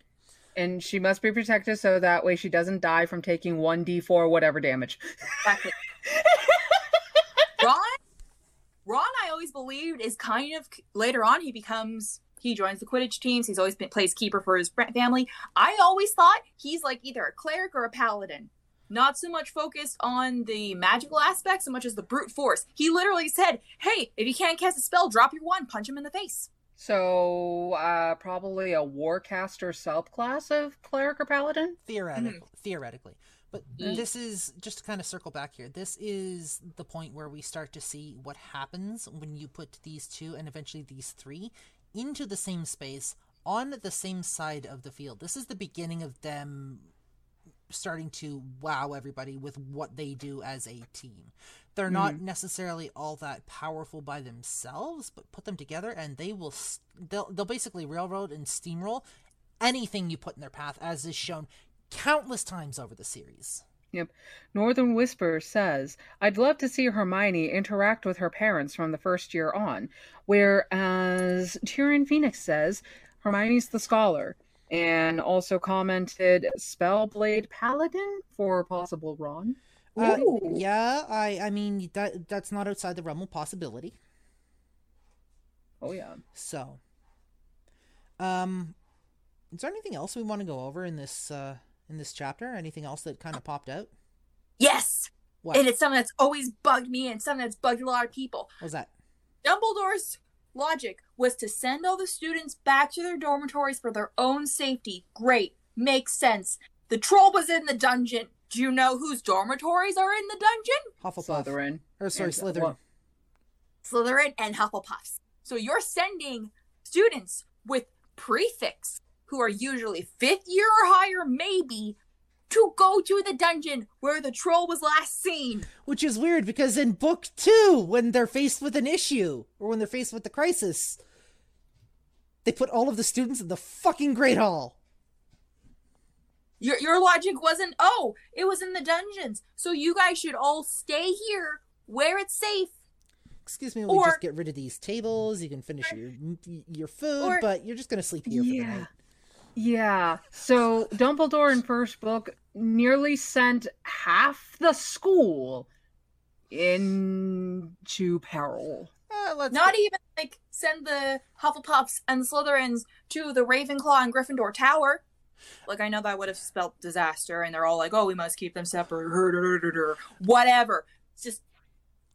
And she must be protected so that way she doesn't die from taking 1d4 whatever damage. Exactly. Ron, Ron, I always believed is kind of later on he becomes he joins the Quidditch teams. He's always been plays keeper for his family. I always thought he's like either a cleric or a paladin. Not so much focused on the magical aspect so much as the brute force. He literally said, "Hey, if you can't cast a spell, drop your one, punch him in the face." So, uh, probably a warcaster subclass of cleric or paladin? Theoretically, theoretically. But Mm. this is just to kind of circle back here. This is the point where we start to see what happens when you put these two and eventually these three into the same space on the same side of the field. This is the beginning of them starting to wow everybody with what they do as a team. They're not mm-hmm. necessarily all that powerful by themselves, but put them together and they will they'll they'll basically railroad and steamroll anything you put in their path as is shown countless times over the series. Yep. Northern Whisper says, I'd love to see Hermione interact with her parents from the first year on. Whereas Tyrion Phoenix says, Hermione's the scholar. And also commented, Spellblade Paladin for possible Ron. Uh, yeah, I I mean that that's not outside the realm of possibility. Oh, yeah. So, um, is there anything else we want to go over in this uh in this chapter? Anything else that kind of popped out? Yes. What And it's something that's always bugged me and something that's bugged a lot of people. was that? Dumbledore's logic was to send all the students back to their dormitories for their own safety. Great. Makes sense. The troll was in the dungeon. Do you know whose dormitories are in the dungeon? Hufflepuff. Slytherin. Or sorry, And, Slytherin. well, Slytherin and Hufflepuffs. So you're sending students with prefects who are usually fifth year or higher, maybe, to go to the dungeon where the troll was last seen. Which is weird because in book two, when they're faced with an issue or when they're faced with the crisis, they put all of the students in the fucking Great Hall. Your your logic wasn't, oh, it was in the dungeons. So you guys should all stay here where it's safe. Excuse me, we Or- just get rid of these tables. You can finish your your food, Or- but you're just gonna sleep here for the Yeah. night. Yeah. So Dumbledore in first book nearly sent half the school into peril. Uh, let's Not even like send the Hufflepuffs and Slytherins to the Ravenclaw and Gryffindor Tower. Like I know that would have spelt disaster, and they're all like, "Oh, we must keep them separate." Whatever. It's just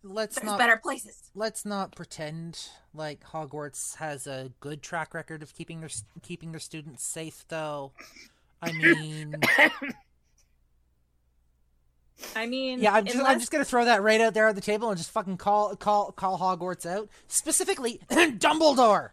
let's there's not better places. let's not pretend like Hogwarts has a good track record of keeping their keeping their students safe, though. I mean, I mean, yeah, I'm just I'm just gonna throw that right out there on the table and just fucking call call call Hogwarts out, specifically Dumbledore.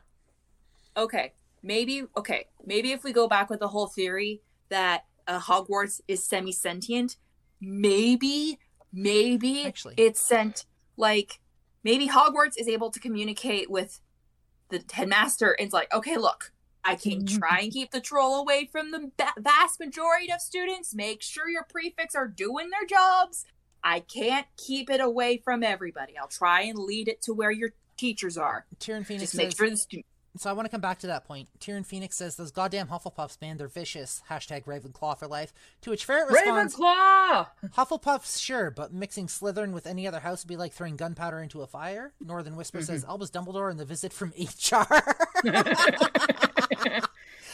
okay, maybe okay, maybe if we go back with the whole theory that uh, Hogwarts is semi-sentient, maybe, maybe Actually. it's sent like maybe Hogwarts is able to communicate with the headmaster and it's like, okay, look, I can try and keep the troll away from the ba- vast majority of students. Make sure your prefects are doing their jobs. I can't keep it away from everybody. I'll try and lead it to where your teachers are. Tyrion Phoenix Just make says, sure the students. So I want to come back to that point. Tyrion Phoenix says those goddamn Hufflepuffs, man, they're vicious. Hashtag Ravenclaw for life. To which Ferret responds, Ravenclaw! Hufflepuffs, sure, but mixing Slytherin with any other house would be like throwing gunpowder into a fire. Northern Whisper says Albus Dumbledore and the visit from HR.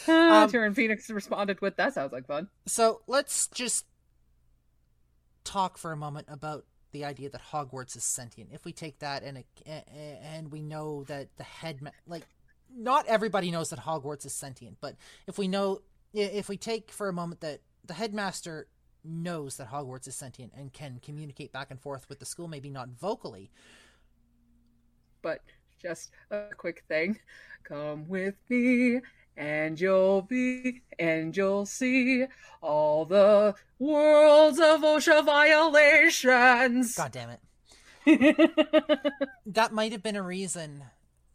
Ah, Um, Tyrion Phoenix responded with, that sounds like fun. so let's just talk for a moment about the idea that Hogwarts is sentient. If we take that and and we know that the head like not everybody knows that Hogwarts is sentient, but if we know if we take for a moment that the headmaster knows that Hogwarts is sentient and can communicate back and forth with the school, maybe not vocally, But just a quick thing. Come with me, and you'll be, and you'll see all the worlds of OSHA violations. God damn it. that might have been a reason.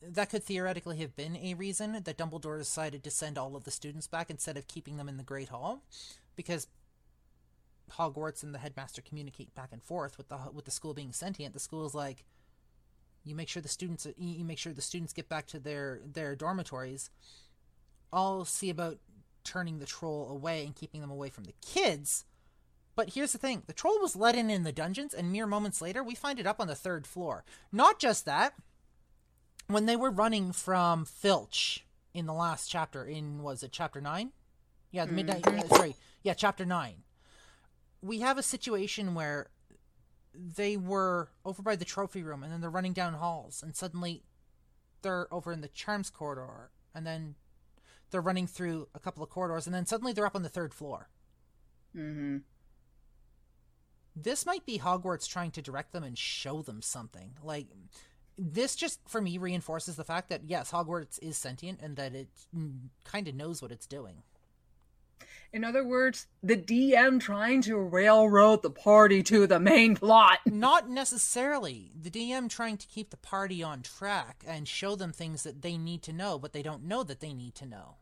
That could theoretically have been a reason that Dumbledore decided to send all of the students back instead of keeping them in the Great Hall, because Hogwarts and the headmaster communicate back and forth with the with the school being sentient. The school is like, you make sure the students you make sure the students get back to their their dormitories. I'll see about turning the troll away and keeping them away from the kids. But here's the thing the troll was let in in the dungeons, and mere moments later, we find it up on the third floor. Not just that, when they were running from Filch in the last chapter, in was it chapter 9? Yeah, the midnight. uh, sorry. Yeah, chapter 9. We have a situation where they were over by the trophy room, and then they're running down halls, and suddenly they're over in the charms corridor, and then they're running through a couple of corridors, and then suddenly they're up on the third floor. mm-hmm. this might be Hogwarts trying to direct them and show them something. Like this just for me reinforces the fact that yes, Hogwarts is sentient and that it kind of knows what it's doing. In other words, the DM trying to railroad the party to the main plot. Not necessarily the DM trying to keep the party on track and show them things that they need to know, but they don't know that they need to know.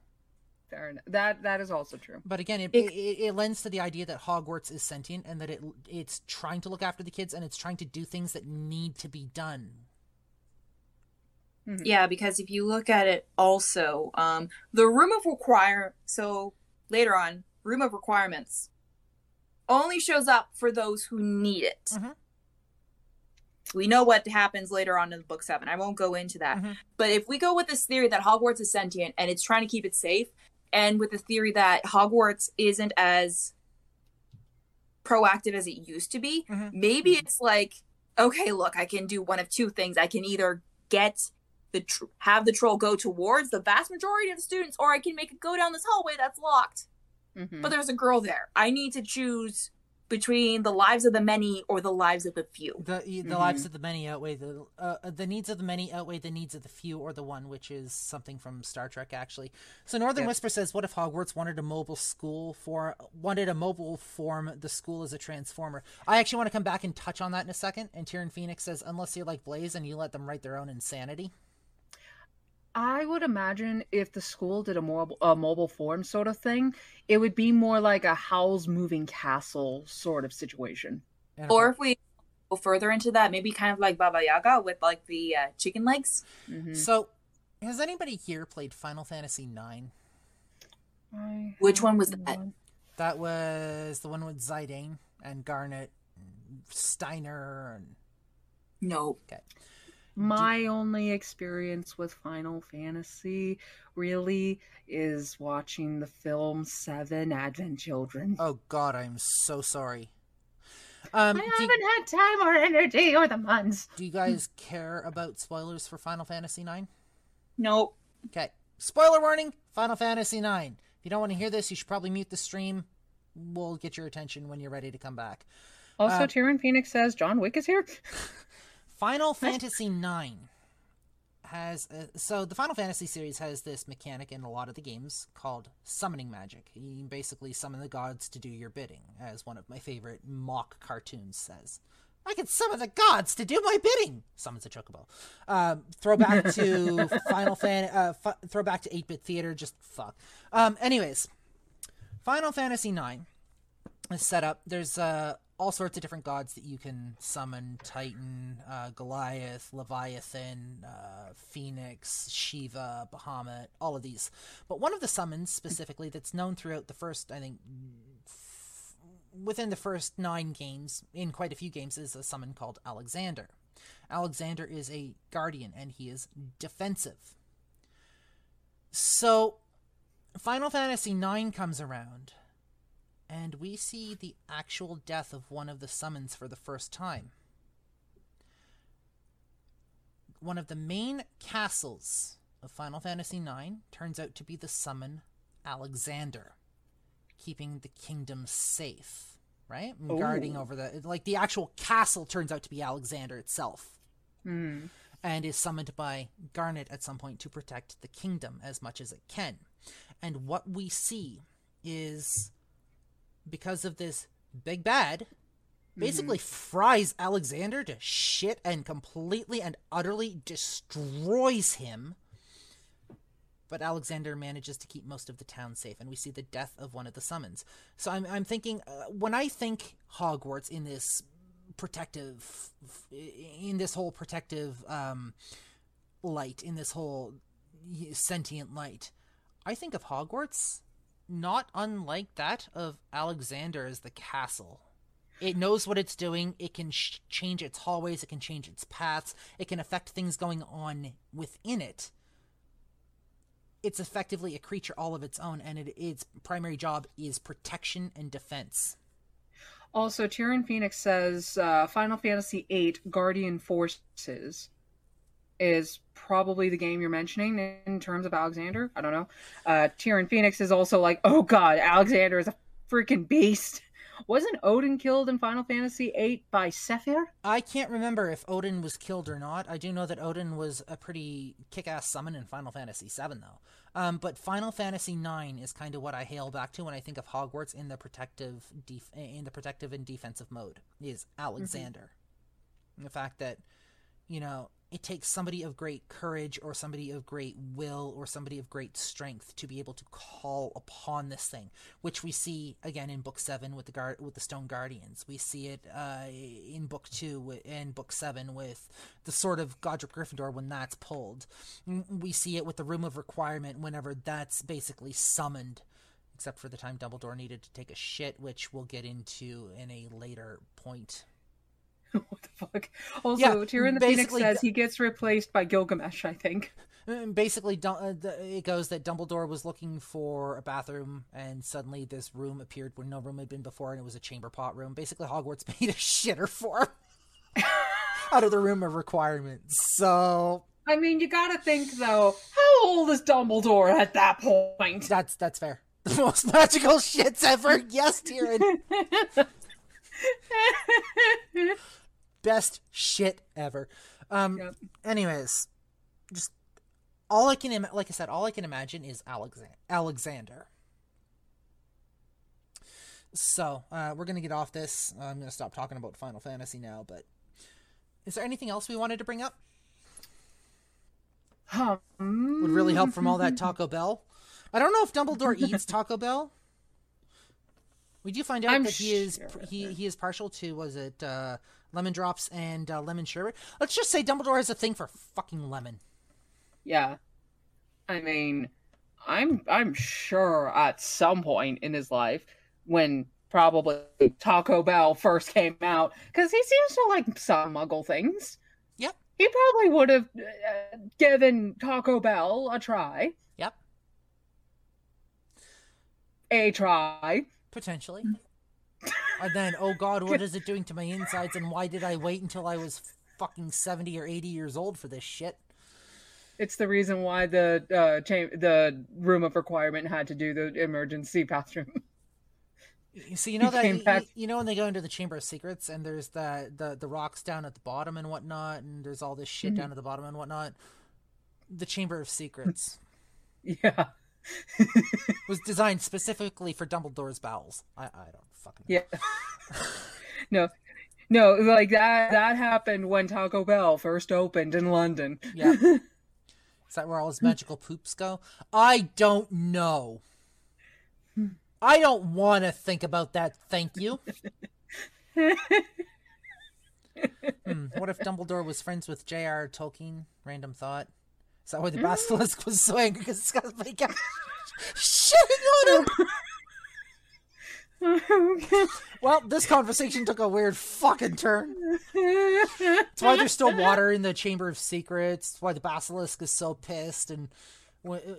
Fair enough. That that is also true. But again, it, It- it, it lends to the idea that Hogwarts is sentient and that it it's trying to look after the kids and it's trying to do things that need to be done. Yeah, because if you look at it also, um, the room of require so later on, room of requirements only shows up for those who need it. Mhm. We know what happens later on in book seven. I won't go into that. Mhm. But if we go with this theory that Hogwarts is sentient and it's trying to keep it safe, and with the theory that Hogwarts isn't as proactive as it used to be, Mhm. maybe it's like, okay, look, I can do one of two things. I can either get the tr- have the troll go towards the vast majority of the students, or I can make it go down this hallway that's locked. Mhm. But there's a girl there. I need to choose between the lives of the many or the lives of the few. The the Mhm. lives of the many outweigh the uh, the needs of the many outweigh the needs of the few or the one, which is something from Star Trek actually. So Northern Yes. Whisper says, "What if Hogwarts wanted a mobile school for wanted a mobile form the school as a transformer?" I actually want to come back and touch on that in a second. And Tyrion Phoenix says, "Unless you're like Blaze and you let them write their own insanity." I would imagine if the school did a mobile, a mobile form sort of thing, it would be more like a Howl's Moving Castle sort of situation. And Or if we go further into that, maybe kind of like Baba Yaga with like the uh, chicken legs. Mhm. so, has anybody here played Final Fantasy IX? I Which one was that? That was the one with Zidane and Garnet, and Steiner, and No. My only experience with Final Fantasy really is watching the film Seven Advent Children. oh god, I'm so sorry. Um, I haven't had time or energy or the months. do you guys care about spoilers for Final Fantasy IX? No. Okay, spoiler warning: Final Fantasy IX. If you don't want to hear this, you should probably mute the stream. We'll get your attention when you're ready to come back. Also, Uh, Tyrion Phoenix says John Wick is here. Final Fantasy IX has a, so the Final Fantasy series has this mechanic in a lot of the games called summoning magic. You basically summon the gods to do your bidding, as one of my favorite mock cartoons says. I can summon the gods to do my bidding. Summons a chocobo. Um, throwback to Final Fan. Uh, fu- throwback to eight bit theater. Just fuck. Um, anyways, Final Fantasy IX is set up. There's uh, all sorts of different gods that you can summon Titan, uh, Goliath, Leviathan, uh, Phoenix, Shiva, Bahamut, all of these. But one of the summons specifically that's known throughout the first, I think, f- within the first nine games, in quite a few games, is a summon called Alexander. Alexander is a guardian and he is defensive. So, Final Fantasy IX comes around and we see the actual death of one of the summons for the first time. One of the main castles of Final Fantasy IX turns out to be the summon Alexander, keeping the kingdom safe, right? And Guarding over the like the actual castle turns out to be Alexander itself Hmm. and is summoned by Garnet at some point to protect the kingdom as much as it can. And what we see is because of this big bad basically fries Alexander to shit and completely and utterly destroys him. But Alexander manages to keep most of the town safe, and we see the death of one of the summons. So I'm, I'm thinking, uh, when I think Hogwarts in this protective, in this whole protective um, light, in this whole sentient light, I think of Hogwarts not unlike that of Alexander as the castle. It knows what it's doing. It can sh- change its hallways. It can change its paths. It can affect things going on within it. It's effectively a creature all of its own, and it, its primary job is protection and defense. Also, Tyrion Phoenix says uh, Final Fantasy VIII Guardian Forces is probably the game you're mentioning in terms of Alexander. I don't know. Uh, Tyrion Phoenix is also like, oh god, Alexander is a freaking beast. Wasn't Odin killed in Final Fantasy VIII by Sephiroth? I can't remember if Odin was killed or not. I do know that Odin was a pretty kick-ass summon in Final Fantasy VII, though. Um, but Final Fantasy IX is kind of what I hail back to when I think of Hogwarts in the protective, def- in the protective and defensive mode. Is Alexander, the fact that you know it takes somebody of great courage or somebody of great will or somebody of great strength to be able to call upon this thing, which we see again in book seven with the guard with the Stone Guardians. We see it uh, in book two and book seven with the sword of Godric Gryffindor when that's pulled. We see it with the Room of Requirement whenever that's basically summoned. Except for the time Dumbledore needed to take a shit, which we'll get into in a later point what the fuck? Also, Yeah, Tyrion the Phoenix says he gets replaced by Gilgamesh, I think. Uh, Basically, uh, it goes that Dumbledore was looking for a bathroom, and suddenly this room appeared where no room had been before, and it was a chamber pot room. Basically, Hogwarts made a shitter for him out of the room of requirements. So I mean, you gotta think, though, how old is Dumbledore at that point? that's that's fair. The most magical shits ever. Yes, Tyrion. Best shit ever. Um. Yep. Anyways, just all I can Im- like I said, all I can imagine is Alexan- Alexander. So uh, we're gonna get off this. I'm gonna stop talking about Final Fantasy now. But is there anything else we wanted to bring up? Um, Would really help from all that Taco Bell. I don't know if Dumbledore eats Taco Bell. We do find out I'm that he is he he is partial to was it uh, lemon drops and uh, lemon sherbet. Let's just say Dumbledore has a thing for fucking lemon. Yeah. I mean, I'm I'm sure at some point in his life when probably Taco Bell first came out cuz he seems to like some muggle things. Yep. He probably would have uh, given Taco Bell a try. Yep, A try. potentially. And then, oh god, what is it doing to my insides? And why did I wait until I was fucking seventy or eighty years old for this shit? It's the reason why the uh, cha- the room of requirement had to do the emergency bathroom. See, you know that you, you know when they go into the Chamber of Secrets and there's the the the rocks down at the bottom and whatnot, and there's all this shit Mm-hmm. down at the bottom and whatnot. The Chamber of Secrets yeah. Was designed specifically for Dumbledore's bowels. I I don't fucking know. Yeah. no. No, like that that happened when Taco Bell first opened in London. Yeah. Is that where all his magical poops go? I don't know. I don't want to think about that. Thank you. Hmm, what if Dumbledore was friends with J.R. Tolkien? Random thought. Is that why the basilisk mm. was so angry because it's got out shitting on him? Well, this conversation took a weird fucking turn. That's why there's still water in the Chamber of Secrets. That's why the basilisk is so pissed. And when, uh,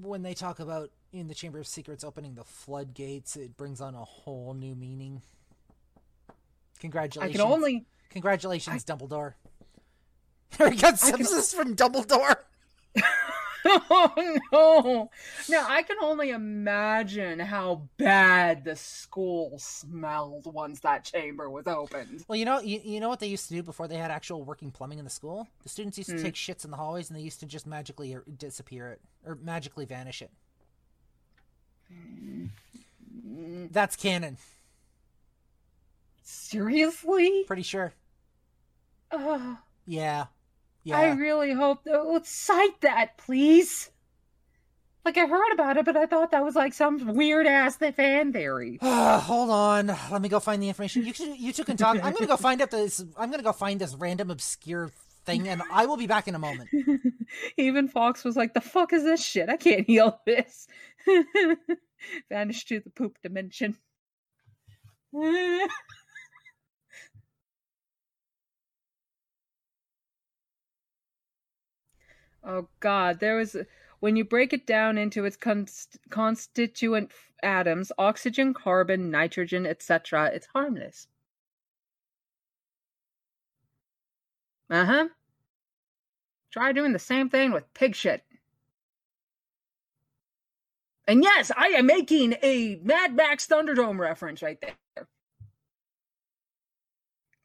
when they talk about in the Chamber of Secrets opening the floodgates, it brings on a whole new meaning. I Congratulations. can only Congratulations, Dumbledore. Harry got I can- from Dumbledore. Oh no. Now I can only imagine how bad the school smelled once that chamber was opened. Well, you know, you, you know what they used to do before they had actual working plumbing in the school? The students used to Hmm. take shits in the hallways, and they used to just magically er- disappear it or magically vanish it. That's canon. Seriously? Pretty sure. Ugh. Yeah. Yeah. I really hope that let's cite that, please. Like I heard about it, but I thought that was like some weird ass fan theory. Hold on. Let me go find the information. You two, you two can talk. I'm gonna go find out this. I'm gonna go find this random obscure thing, and I will be back in a moment. Even Fawkes was like, "The fuck is this shit? I can't heal this." Vanished to the poop dimension. oh God, there was when you break it down into its const- constituent atoms, oxygen, carbon, nitrogen, etc., it's harmless. Uh huh. Try doing the same thing with pig shit. And yes, I am making a Mad Max Thunderdome reference right there.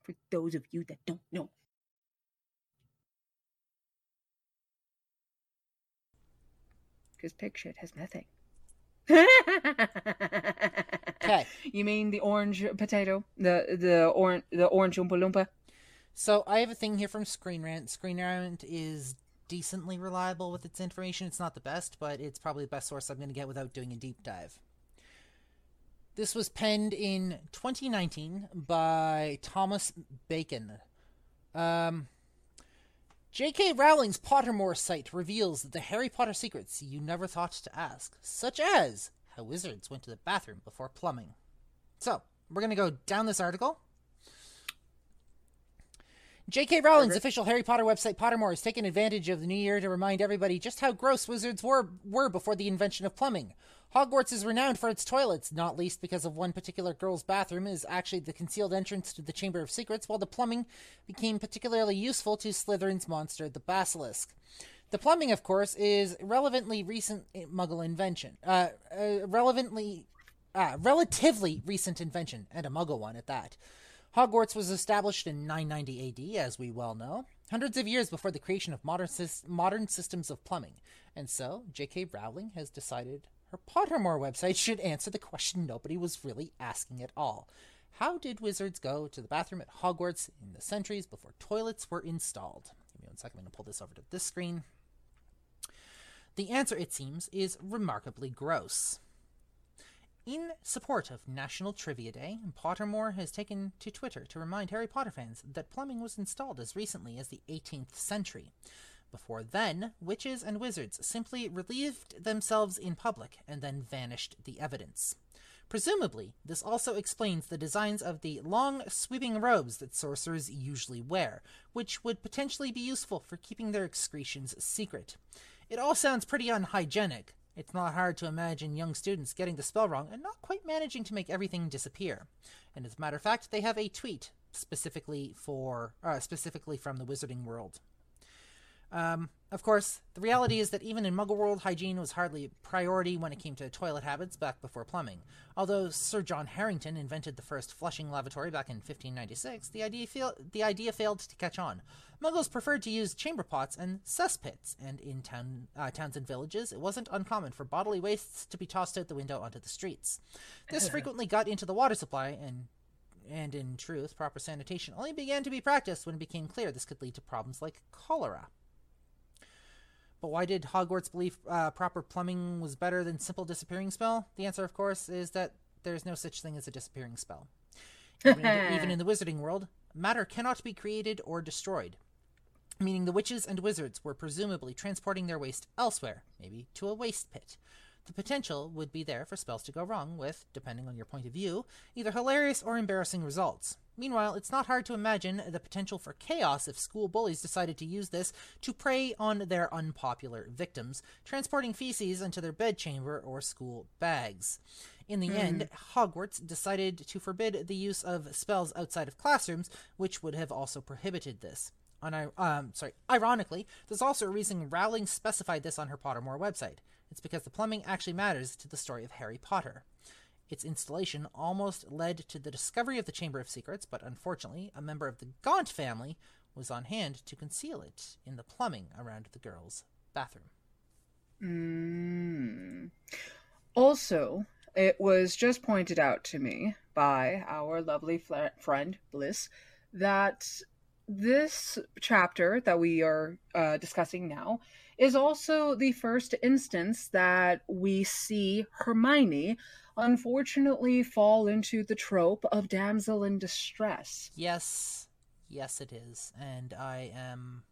For those of you that don't know. Because pig shit has methane. Okay. You mean the orange potato? The the orange the orange Oompa Loompa? So I have a thing here from Screen Rant. Screen Rant is decently reliable with its information. It's not the best, but it's probably the best source I'm going to get without doing a deep dive. This was penned in 2019 by Thomas Bacon. Um, J.K. Rowling's Pottermore site reveals the Harry Potter secrets you never thought to ask, such as how wizards went to the bathroom before plumbing. So, we're going to go down this article. J.K. Rowling's Okay. official Harry Potter website, Pottermore, has taken advantage of the new year to remind everybody just how gross wizards were, were before the invention of plumbing. Hogwarts is renowned for its toilets, not least because of one particular girl's bathroom is actually the concealed entrance to the Chamber of Secrets, while the plumbing became particularly useful to Slytherin's monster, the Basilisk. The plumbing, of course, is relevantly recent Muggle invention. Uh, uh relevantly, uh, relatively recent invention, and a Muggle one at that. Hogwarts was established in 990 AD, as we well know, hundreds of years before the creation of modern, modern systems of plumbing. And so, J.K. Rowling has decided her Pottermore website should answer the question nobody was really asking at all. How did wizards go to the bathroom at Hogwarts in the centuries before toilets were installed? Give me one second, I'm going to pull this over to this screen. The answer, it seems, is remarkably gross. In support of National Trivia Day, Pottermore has taken to Twitter to remind Harry Potter fans that plumbing was installed as recently as the 18th century. Before then, witches and wizards simply relieved themselves in public and then vanished the evidence. Presumably, this also explains the designs of the long, sweeping robes that sorcerers usually wear, which would potentially be useful for keeping their excretions secret. It all sounds pretty unhygienic. It's not hard to imagine young students getting the spell wrong and not quite managing to make everything disappear. And as a matter of fact, they have a tweet specifically for uh, specifically from the wizarding world. Um, of course, the reality is that even in Muggle world, hygiene was hardly a priority when it came to toilet habits back before plumbing. Although Sir John Harington invented the first flushing lavatory back in 1596, the idea, fail- the idea failed to catch on. Muggles preferred to use chamber pots and cesspits, and in town, uh, towns and villages, it wasn't uncommon for bodily wastes to be tossed out the window onto the streets. This frequently got into the water supply, and and in truth, proper sanitation only began to be practiced when it became clear this could lead to problems like cholera. But why did Hogwarts believe uh, proper plumbing was better than simple disappearing spell? The answer, of course, is that there's no such thing as a disappearing spell. Even in, even in the wizarding world, matter cannot be created or destroyed, meaning the witches and wizards were presumably transporting their waste elsewhere, maybe to a waste pit. The potential would be there for spells to go wrong, with, depending on your point of view, either hilarious or embarrassing results. Meanwhile, it's not hard to imagine the potential for chaos if school bullies decided to use this to prey on their unpopular victims, transporting feces into their bedchamber or school bags. In the end, Hogwarts decided to forbid the use of spells outside of classrooms, which would have also prohibited this. On, um, sorry, ironically, there's also a reason Rowling specified this on her Pottermore website. It's because the plumbing actually matters to the story of Harry Potter. Its installation almost led to the discovery of the Chamber of Secrets, but unfortunately, a member of the Gaunt family was on hand to conceal it in the plumbing around the girls' bathroom. Mm. Also, it was just pointed out to me by our lovely fl- friend Bliss that this chapter that we are uh, discussing now is also the first instance that we see Hermione unfortunately fall into the trope of damsel in distress. Yes, yes, it is, and I am.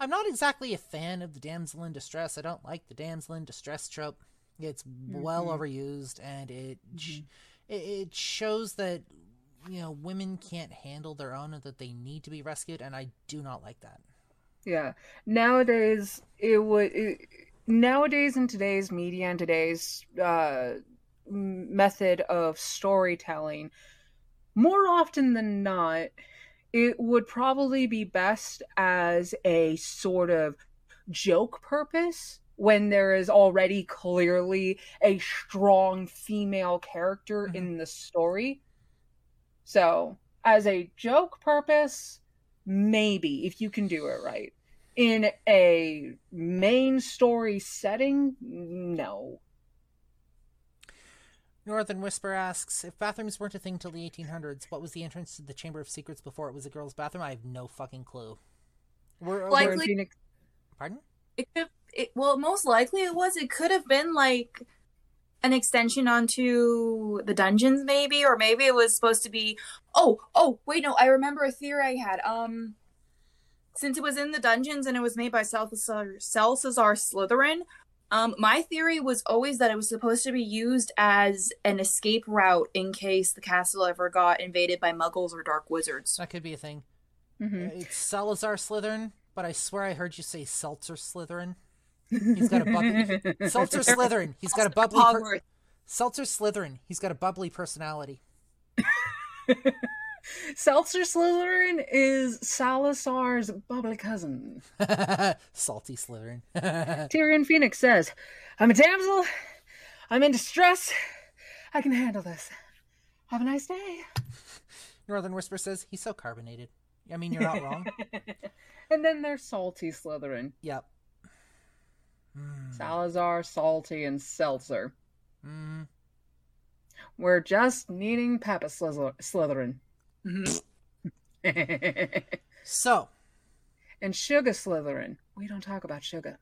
I'm not exactly a fan of the damsel in distress. I don't like the damsel in distress trope. It's well Mhm. overused, and it Mhm. it, it shows that you know women can't handle their own and that they need to be rescued, and I do not like that. Yeah. Nowadays, it would. It, nowadays, in today's media and today's uh, method of storytelling, more often than not, it would probably be best as a sort of joke purpose when there is already clearly a strong female character Mhm. in the story. So, as a joke purpose, maybe if you can do it right. In a main story setting, no. Northern Whisper asks if bathrooms weren't a thing till the 1800s. What was the entrance to the Chamber of Secrets before it was a girl's bathroom? I have no fucking clue. We're, Like- we're- We're in Phoenix. pardon? It could. It, well, most likely it was. It could have been like an extension onto the dungeons, maybe, or maybe it was supposed to be. Oh, oh, wait, no. I remember a theory I had. Um, since it was in the dungeons and it was made by Salazar, Salazar Slytherin, um, my theory was always that it was supposed to be used as an escape route in case the castle ever got invaded by Muggles or Dark Wizards. That could be a thing. Mhm. It's Salazar Slytherin, but I swear I heard you say Seltzer Slytherin. He's got a bubbly Seltzer Slytherin. He's got a bubbly per- Seltzer Slytherin. He's got a bubbly personality. Seltzer Slytherin is Salazar's bubbly cousin. Salty Slytherin. Tyrion Phoenix says, I'm a damsel. I'm in distress. I can handle this. Have a nice day. Northern Whisper says he's so carbonated. I mean, you're not wrong. And then there's Salty Slytherin. yep. Mm, Salazar, Salty, and Seltzer. mm. We're just needing Papa Slyther- Slytherin. Mhm. So, and Sugar Slytherin. We don't talk about sugar.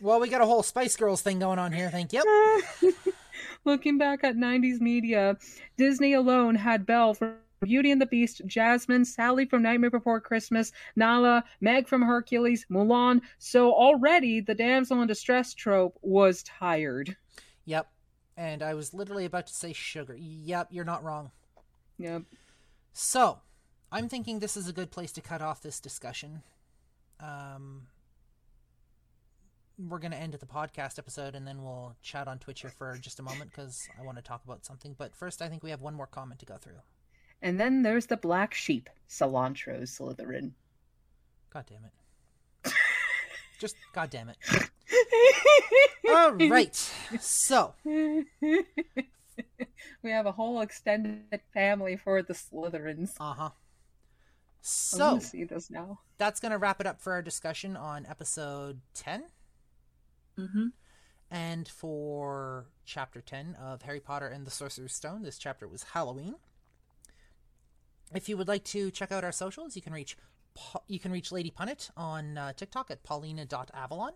well, we got a whole Spice Girls thing going on here. Thank you. Looking back at 90s media, Disney alone had Belle from Beauty and the Beast, Jasmine, Sally from Nightmare Before Christmas, Nala, Meg from Hercules, Mulan. So already the damsel in distress trope was tired. Yep. And I was literally about to say sugar. Yep, you're not wrong. Yep. So, I'm thinking this is a good place to cut off this discussion. Um, we're going to end the podcast episode and then we'll chat on Twitch here for just a moment because I want to talk about something. But first, I think we have one more comment to go through. And then there's the black sheep, Cilantro Slytherin. God damn it. just, god damn it. All right. So, we have a whole extended family for the Slytherins. uh huh. So, see this now. that's going to wrap it up for our discussion on episode 10. Mm-hmm. And for chapter 10 of Harry Potter and the Sorcerer's Stone, this chapter was Halloween. If you would like to check out our socials, you can reach you can reach Lady Punit on uh, TikTok at paulina.avalon.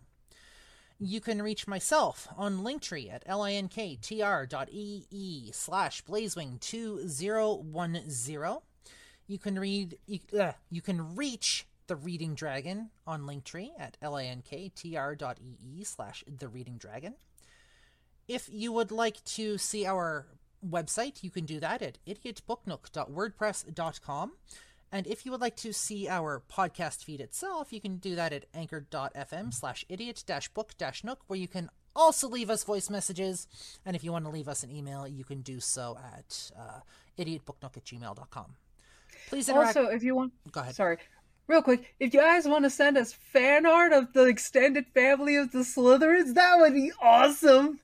You can reach myself on Linktree at linktr.ee slash blazewing2010. You can read you, uh, you can reach the Reading Dragon on Linktree at linktr.ee slash the Reading Dragon. If you would like to see our website, you can do that at idiotbooknook.wordpress.com. And if you would like to see our podcast feed itself, you can do that at anchor.fm slash idiot book nook, where you can also leave us voice messages. And if you want to leave us an email, you can do so at uh, idiotbooknook at gmail.com. Please interact. Also, if you want, Go ahead. sorry, real quick, if you guys want to send us fan art of the extended family of the Slytherins, that would be awesome.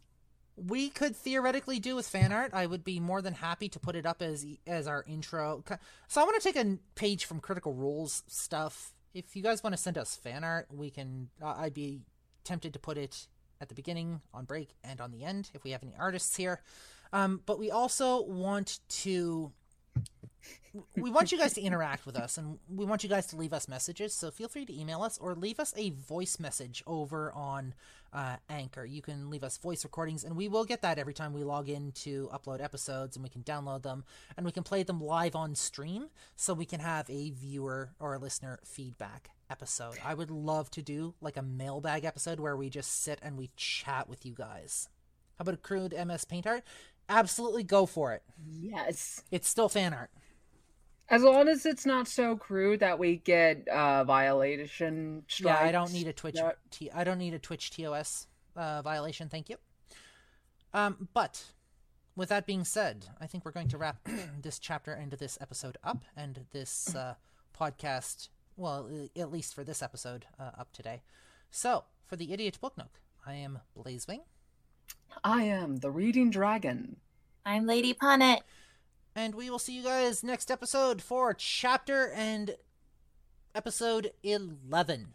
We could theoretically do with fan art. I would be more than happy to put it up as as our intro. So I want to take a page from Critical Role's stuff. If you guys want to send us fan art, we can. Uh, I'd be tempted to put it at the beginning, on break, and on the end if we have any artists here. Um, but we also want to. We want you guys to interact with us, and we want you guys to leave us messages. So feel free to email us or leave us a voice message over on uh, Anchor. You can leave us voice recordings, and we will get that every time we log in to upload episodes, and we can download them, and we can play them live on stream, so we can have a viewer or a listener feedback episode. I would love to do like a mailbag episode where we just sit and we chat with you guys. How about a crude MS Paint art? Absolutely go for it. Yes. It's still fan art. As long as it's not so crude that we get uh violation strikes. Yeah, I don't need a Twitch. Yeah. T- I don't need a Twitch TOS uh, violation. Thank you. Um, but with that being said, I think we're going to wrap this chapter and this episode up, and this uh, podcast. Well, at least for this episode, uh, up today. So, for the Idiot Book Nook, I am Blazewing, I am the reading dragon. I'm Lady Punit. And we will see you guys next episode for chapter and Episode 11